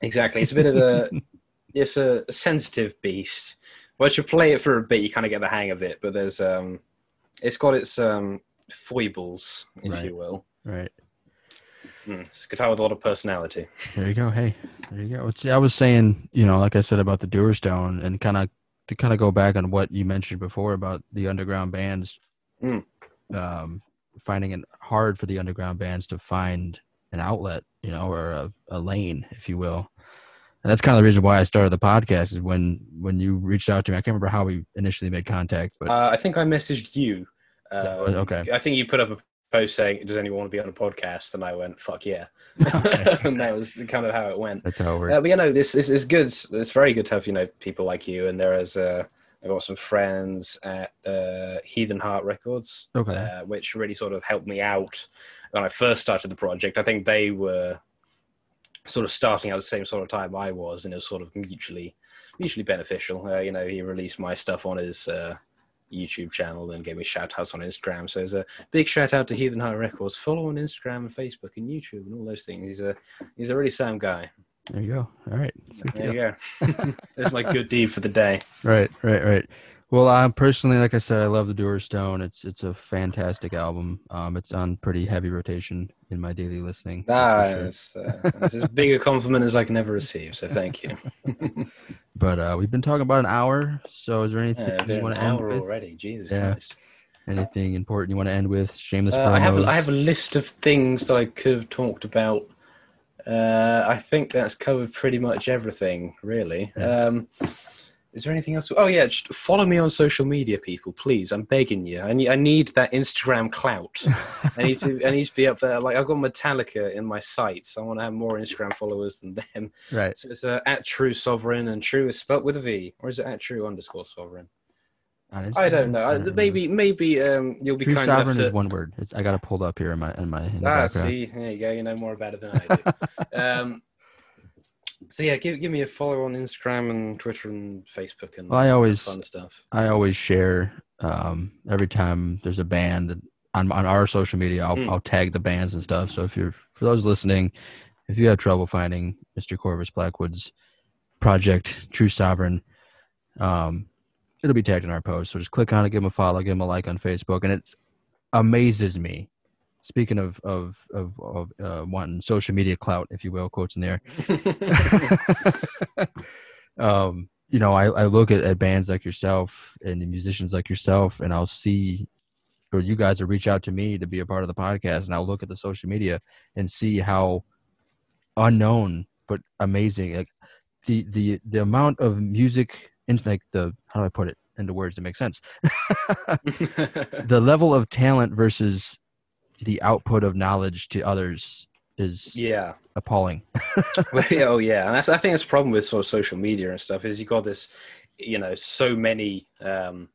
Exactly. It's a bit of a it's a sensitive beast. Once you play it for a bit, you kind of get the hang of it. But there's um, it's got its um foibles, if Right. you will. Right. Mm, it's a guitar with a lot of personality. There you go. Hey, there you go. See, I was saying, you know, like I said about the Dewerstone, and kind of to kind of go back on what you mentioned before about the underground bands, Mm. um, finding it hard for the underground bands to find an outlet, you know, or a, a lane, if you will. And that's kind of the reason why I started the podcast is when when you reached out to me. I can't remember how we initially made contact, but Uh, I think I messaged you. Um, okay. I think you put up a post saying, "Does anyone want to be on a podcast?" And I went, "Fuck yeah!" And that was kind of how it went. that's how it worked. Uh, but you know, this, this is good. It's very good to have you know people like you. And there is, uh, I've got some friends at uh, Heathen Heart Records, okay. uh, which really sort of helped me out when I first started the project. I think they were sort of starting at the same sort of time I was, and it was sort of mutually mutually beneficial. Uh, you know, he released my stuff on his uh, YouTube channel and gave me shout outs on Instagram. So it's a big shout out to Heathen Heart Records. Follow on Instagram and Facebook and YouTube and all those things. He's a he's a really sound guy. there you go. All right. There you go. There's my good deed for the day. Right, right, right. Well, um, personally, like I said, I love the Dewerstone. It's it's a fantastic album. Um, it's on pretty heavy rotation in my daily listening. Ah, that's sure. it's, uh, as big a compliment as I can ever receive. So thank you. But uh, we've been talking about an hour. So, is there anything Uh, you want an to end hour with? already. Jesus Yeah. Christ. Anything important you want to end with? Shameless Uh, I have? I have a list of things that I could have talked about. Uh, I think that's covered pretty much everything, really. Um, is there anything else? Oh yeah, just follow me on social media, people, please. I'm begging you. I need I need that Instagram clout. I need to I need to be up there. Like I've got Metallica in my sights. I want to have more Instagram followers than them. right. So it's uh, at True Sovereign, and True is spelt with a V, or is it at True underscore Sovereign? I don't know. I don't maybe maybe um, you'll be kind of. True kind sovereign enough is one word. It's, I got it pulled up here in my in my in Ah, background. see, there you go. You know more about it than I do. um, so yeah, give give me a follow on Instagram and Twitter and Facebook and Well, I always- fun stuff. I always share um, every time there's a band on on our social media. I'll Mm. I'll tag the bands and stuff. So if you're for those listening, if you have trouble finding Mr. Corvus Blackwood's project, True Sovereign, um, it'll be tagged in our post. So just click on it, give him a follow, give him a like on Facebook, and it's amazes me. Speaking of of of, of uh, wanting social media clout, if you will, quotes in there. um, you know, I, I look at, at bands like yourself and musicians like yourself, and I'll see, or you guys will reach out to me to be a part of the podcast, and I'll look at the social media and see how unknown but amazing, like the the the amount of music in like the how do I put it into words that make sense, the level of talent versus the output of knowledge to others is yeah. appalling. Oh yeah, and that's I think that's the problem with sort of social media and stuff is you got this, you know, so many, um,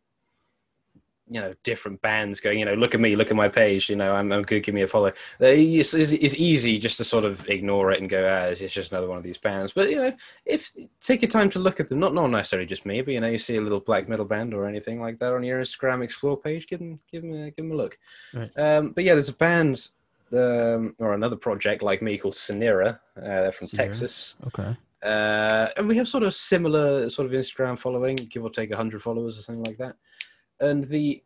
you know, different bands going. You know, look at me, look at my page. You know, I'm, I'm good. Give me a follow. Uh, It's, it's, it's easy just to sort of ignore it and go, ah, it's just another one of these bands. But you know, if take your time to look at them, not not necessarily just me, but you know, you see a little black metal band or anything like that on your Instagram Explore page, give them give them a, give them a look. Right. Um, but yeah, there's a band. Um, or another project like me called Sanira. Uh, they're from. Texas. Okay. Uh, and we have sort of similar sort of Instagram following, give or take hundred followers or something like that. And the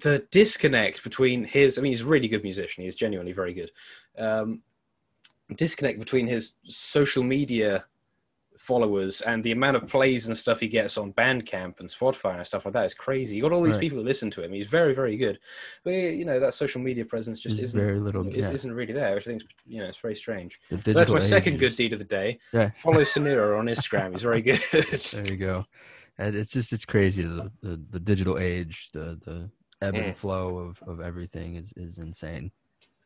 the disconnect between his, I mean, he's a really good musician. He's genuinely very good. Um, disconnect between his social media followers and the amount of plays and stuff he gets on Bandcamp and Spotify and stuff like that is crazy. You got all these Right. people who listen to him. He's very, very good, but you know that social media presence just isn't very little. is, yeah. isn't really there. Which I think you know it's very strange. That's my digital second good deed of the day. Yeah. Follow Sanira on Instagram. He's very good. There you go. And it's just it's crazy. The the, the digital age, the the ebb and Mm. flow of, of everything is, is insane.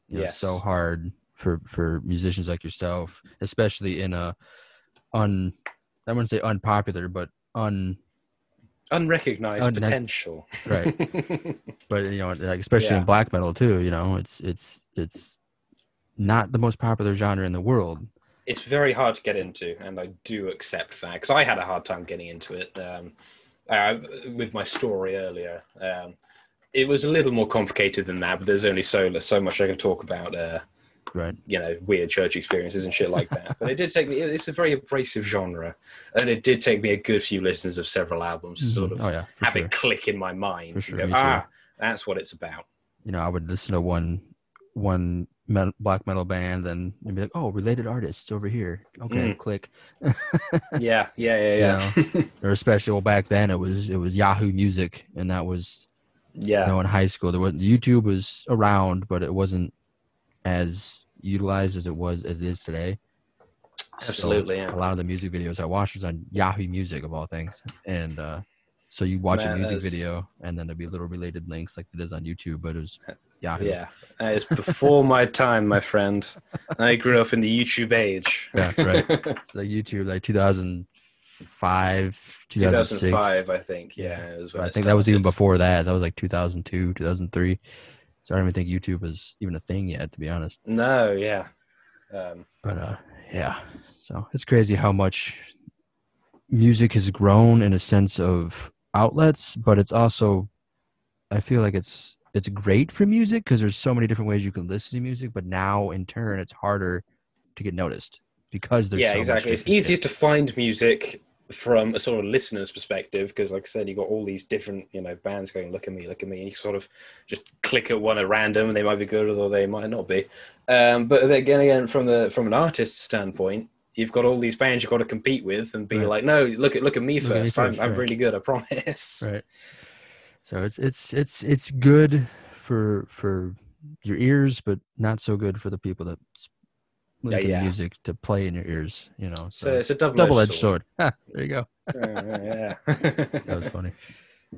You know, it's so hard for for musicians like yourself, especially in a un I wouldn't say unpopular, but un Unrecognized Unne- potential. right. but you know, like especially Yeah. in black metal too. You know, it's it's it's not the most popular genre in the world. It's very hard to get into, and I do accept that because I had a hard time getting into it. Um, uh, with my story earlier, um, it was a little more complicated than that. But there's only so so much I can talk about. Uh, Right. you know, weird church experiences and shit like that. but it did take me. It's a very abrasive genre, and it did take me a good few listens of several albums to sort of oh yeah, have sure. it click in my mind. Sure, go, ah, that's what it's about. you know, I would listen to one one metal, black metal band and be like, "Oh, related artists over here." Okay, Mm. click. Yeah, yeah, yeah, yeah. Or especially well, back then it was it was Yahoo Music, and that was yeah. you know in high school. There was YouTube was around, but it wasn't as utilized as it was as it is today. So Absolutely, yeah. A lot of the music videos I watched was on Yahoo Music of all things, and uh, so you watch Man, a music that's- video, and then there'd be little related links like it is on YouTube, but it was Yahoo. Yeah, it's before my time, my friend. I grew up in the YouTube age. Yeah, right. It's like YouTube, like 2005, 2006. 2005, I think. Yeah, it was when I it think that was even before that. That was like 2002, 2003. So I don't even think YouTube was even a thing yet, to be honest. No, yeah. Um, But uh, yeah. So it's crazy how much music has grown in a sense of outlets, but it's also, I feel like it's it's great for music because there's so many different ways you can listen to music. But now, in turn, it's harder to get noticed because there's yeah, so much exactly. It's easier shit. to find music from a sort of listener's perspective because, like I said, you got all these different, you know, bands going, "Look at me, look at me," and you sort of just click at one at random, and they might be good or they might not be. Um, but again, again, from the from an artist's standpoint, you've got all these bands you've got to compete with and be Right. like, "No, look at look at me Look at first. I'm, first, I'm right. really good. I promise." Right. So it's it's it's it's good for for your ears, but not so good for the people that listen to yeah. music to play in your ears. You know, So it's a double double-edged sword. Ah, there you go. yeah. That was funny.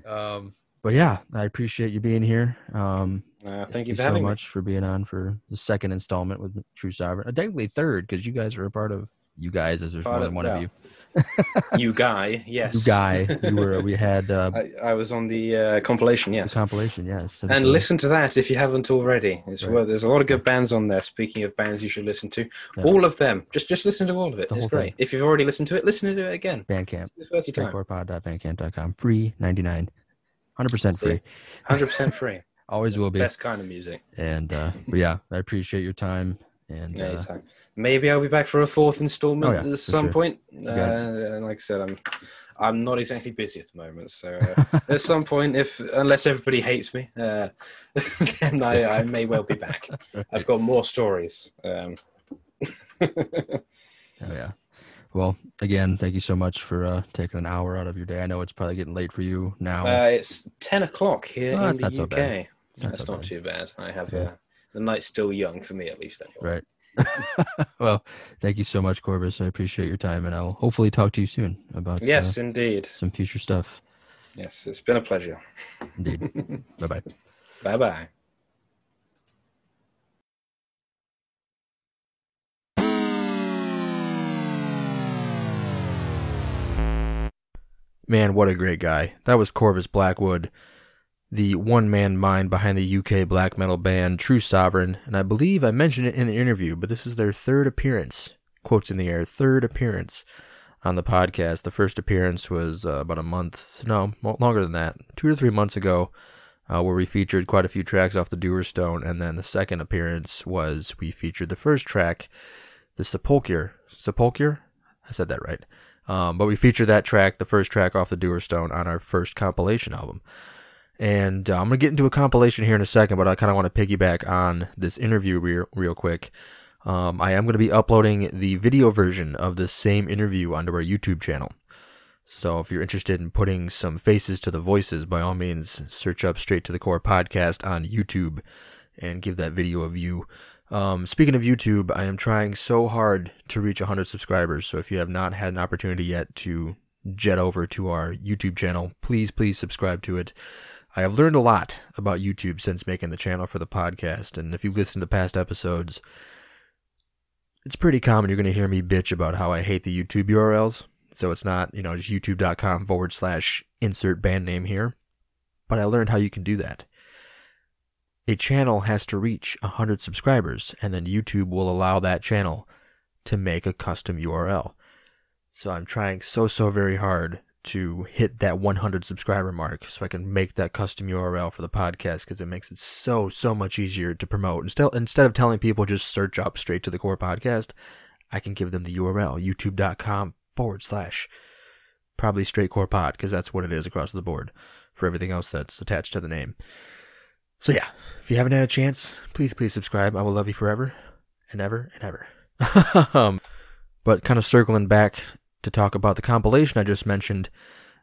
Um, but yeah, I appreciate you being here. Um, Uh, thank you for so much for being on for the second installment with True Sovereign. Uh, technically third because you guys are a part of you guys, as there's Part more of- than one of you. You guy, yes. You guy, you were. We had uh, I, I was on the uh, compilation, the yes. compilation. Yes, And listen to that if you haven't already. It's Right. well, there's a lot of good bands on there. Speaking of bands, you should listen to Yeah. all of them. Just just listen to all of it. The it's great. thing. If you've already listened to it, listen to it again. Bandcamp. It's worth your time. Free, 99 100% free. Hundred percent free. Always It's will the be. best kind of music. And uh, yeah, I appreciate your time. And uh, Maybe I'll be back for a fourth installment Oh, yeah, at some sure. point. Uh, and like I said, I'm I'm not exactly busy at the moment, so uh, at some point, if unless everybody hates me, uh, then I, I may well be back. I've got more stories. Um, oh, yeah. Well, again, thank you so much for uh, taking an hour out of your day. I know it's probably getting late for you now. uh, it's ten o'clock here Oh, in that's the not UK. so bad. That's, Not bad. too bad. I have Yeah. uh, the night's still young for me, at least. Anyway. right. well, thank you so much, Corvus. I appreciate your time, and I'll hopefully talk to you soon about Yes, uh, indeed. some future stuff. Yes, it's been a pleasure. Indeed. bye bye. Bye bye. Man, what a great guy. That was Corvus Blackwood, the one man mind behind the UK black metal band True Sovereign, and I believe I mentioned it in the interview, but this is their third appearance. Quotes in the air, third appearance on the podcast. The first appearance was uh, about a month, no, longer than that, two or three months ago, uh, where we featured quite a few tracks off the Dewerstone, and then the second appearance was we featured the first track, the Sepulchre. Sepulchre? I said that right. Um, but we featured that track, the first track off the Dewerstone, on our first compilation album. And uh, I'm going to get into a compilation here in a second, but I kind of want to piggyback on this interview real, real quick. Um, I am going to be uploading the video version of this same interview onto our YouTube channel. So if you're interested in putting some faces to the voices, by all means, search up Straight to the Core podcast on YouTube and give that video a view. Um, speaking of YouTube, I am trying so hard to reach 100 subscribers. So if you have not had an opportunity yet to jet over to our YouTube channel, please, please subscribe to it. I have learned a lot about YouTube since making the channel for the podcast. And if you listen to past episodes, it's pretty common you're going to hear me bitch about how I hate the YouTube URLs. So it's not, you know, just youtube.com forward slash insert band name here. But I learned how you can do that. A channel has to reach 100 subscribers, and then YouTube will allow that channel to make a custom URL. So I'm trying so, so very hard to hit that 100 subscriber mark so I can make that custom URL for the podcast because it makes it so, so much easier to promote. Instead, instead of telling people just search up straight to the core podcast, I can give them the URL, youtube.com forward slash probably straight core pod because that's what it is across the board for everything else that's attached to the name. So yeah, if you haven't had a chance, please, please subscribe. I will love you forever and ever and ever. um, but kind of circling back to talk about the compilation I just mentioned,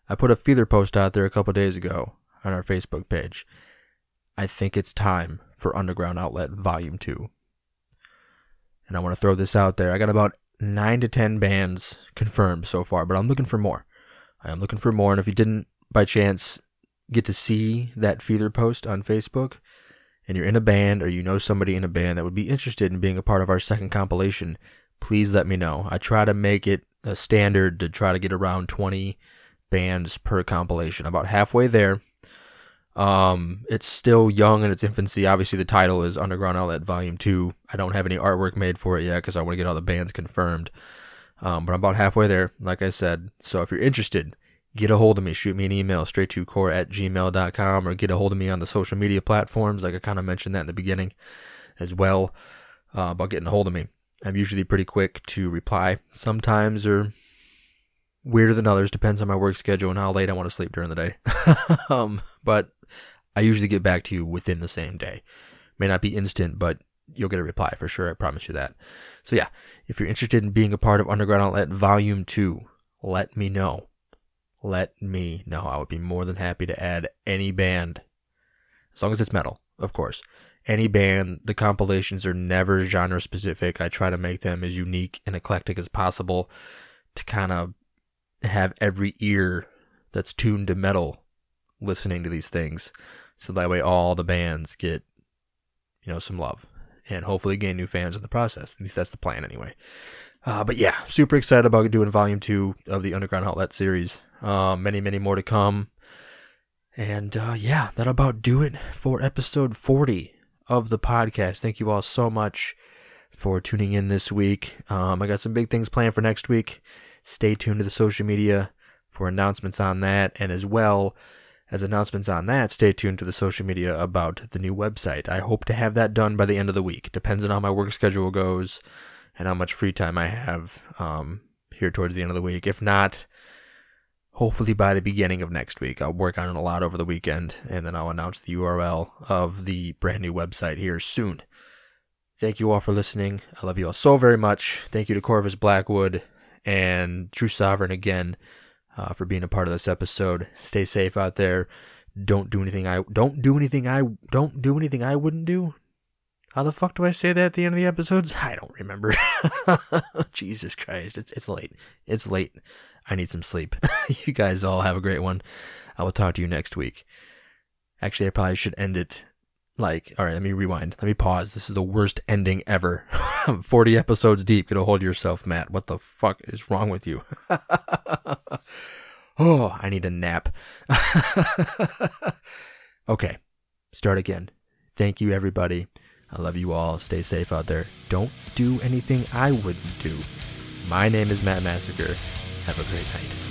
I put a feeler post out there a couple days ago on our Facebook page. I think it's time for Underground Outlet Volume 2. And I want to throw this out there. I got about 9 to 10 bands confirmed so far, but I'm looking for more. I am looking for more, and if you didn't by chance get to see that feeler post on Facebook, and you're in a band or you know somebody in a band that would be interested in being a part of our second compilation, please let me know. I try to make it a standard to try to get around 20 bands per compilation. About halfway there. Um, it's still young in its infancy. Obviously, the title is Underground Outlet Volume 2. I don't have any artwork made for it yet because I want to get all the bands confirmed. Um, but I'm about halfway there, like I said. So if you're interested, get a hold of me. Shoot me an email straight to core at gmail.com or get a hold of me on the social media platforms. Like I kind of mentioned that in the beginning as well uh, about getting a hold of me. I'm usually pretty quick to reply. Sometimes or weirder than others, depends on my work schedule and how late I want to sleep during the day. um, but I usually get back to you within the same day. May not be instant, but you'll get a reply for sure. I promise you that. So yeah, if you're interested in being a part of Underground Outlet Volume 2, let me know. let me know. I would be more than happy to add any band, as long as it's metal, of course. Any band, the compilations are never genre specific. I try to make them as unique and eclectic as possible to kind of have every ear that's tuned to metal listening to these things. So that way all the bands get, you know, some love and hopefully gain new fans in the process. At least that's the plan anyway. Uh, but yeah, super excited about doing volume two of the Underground Outlet series. Uh, many, many more to come. And uh, yeah, that'll about do it for episode 40 of the podcast. Thank you all so much for tuning in this week. Um, I got some big things planned for next week. Stay tuned to the social media for announcements on that. And as well as announcements on that, stay tuned to the social media about the new website. I hope to have that done by the end of the week. Depends on how my work schedule goes and how much free time I have um, here towards the end of the week. If not, hopefully by the beginning of next week. I'll work on it a lot over the weekend, and then I'll announce the URL of the brand new website here soon. Thank you all for listening. I love you all so very much. Thank you to Corvus Blackwood and True Sovereign again uh, for being a part of this episode. Stay safe out there. Don't do anything I don't do anything I don't do anything I wouldn't do. How the fuck do I say that at the end of the episodes? I don't remember. Jesus Christ, it's it's late. It's late. I need some sleep. you guys all have a great one. I will talk to you next week. Actually, I probably should end it like, all right, let me rewind. Let me pause. This is the worst ending ever. 40 episodes deep. Get a hold of yourself, Matt. What the fuck is wrong with you? oh, I need a nap. okay, start again. Thank you, everybody. I love you all. Stay safe out there. Don't do anything I wouldn't do. My name is Matt Massacre. Have a great night.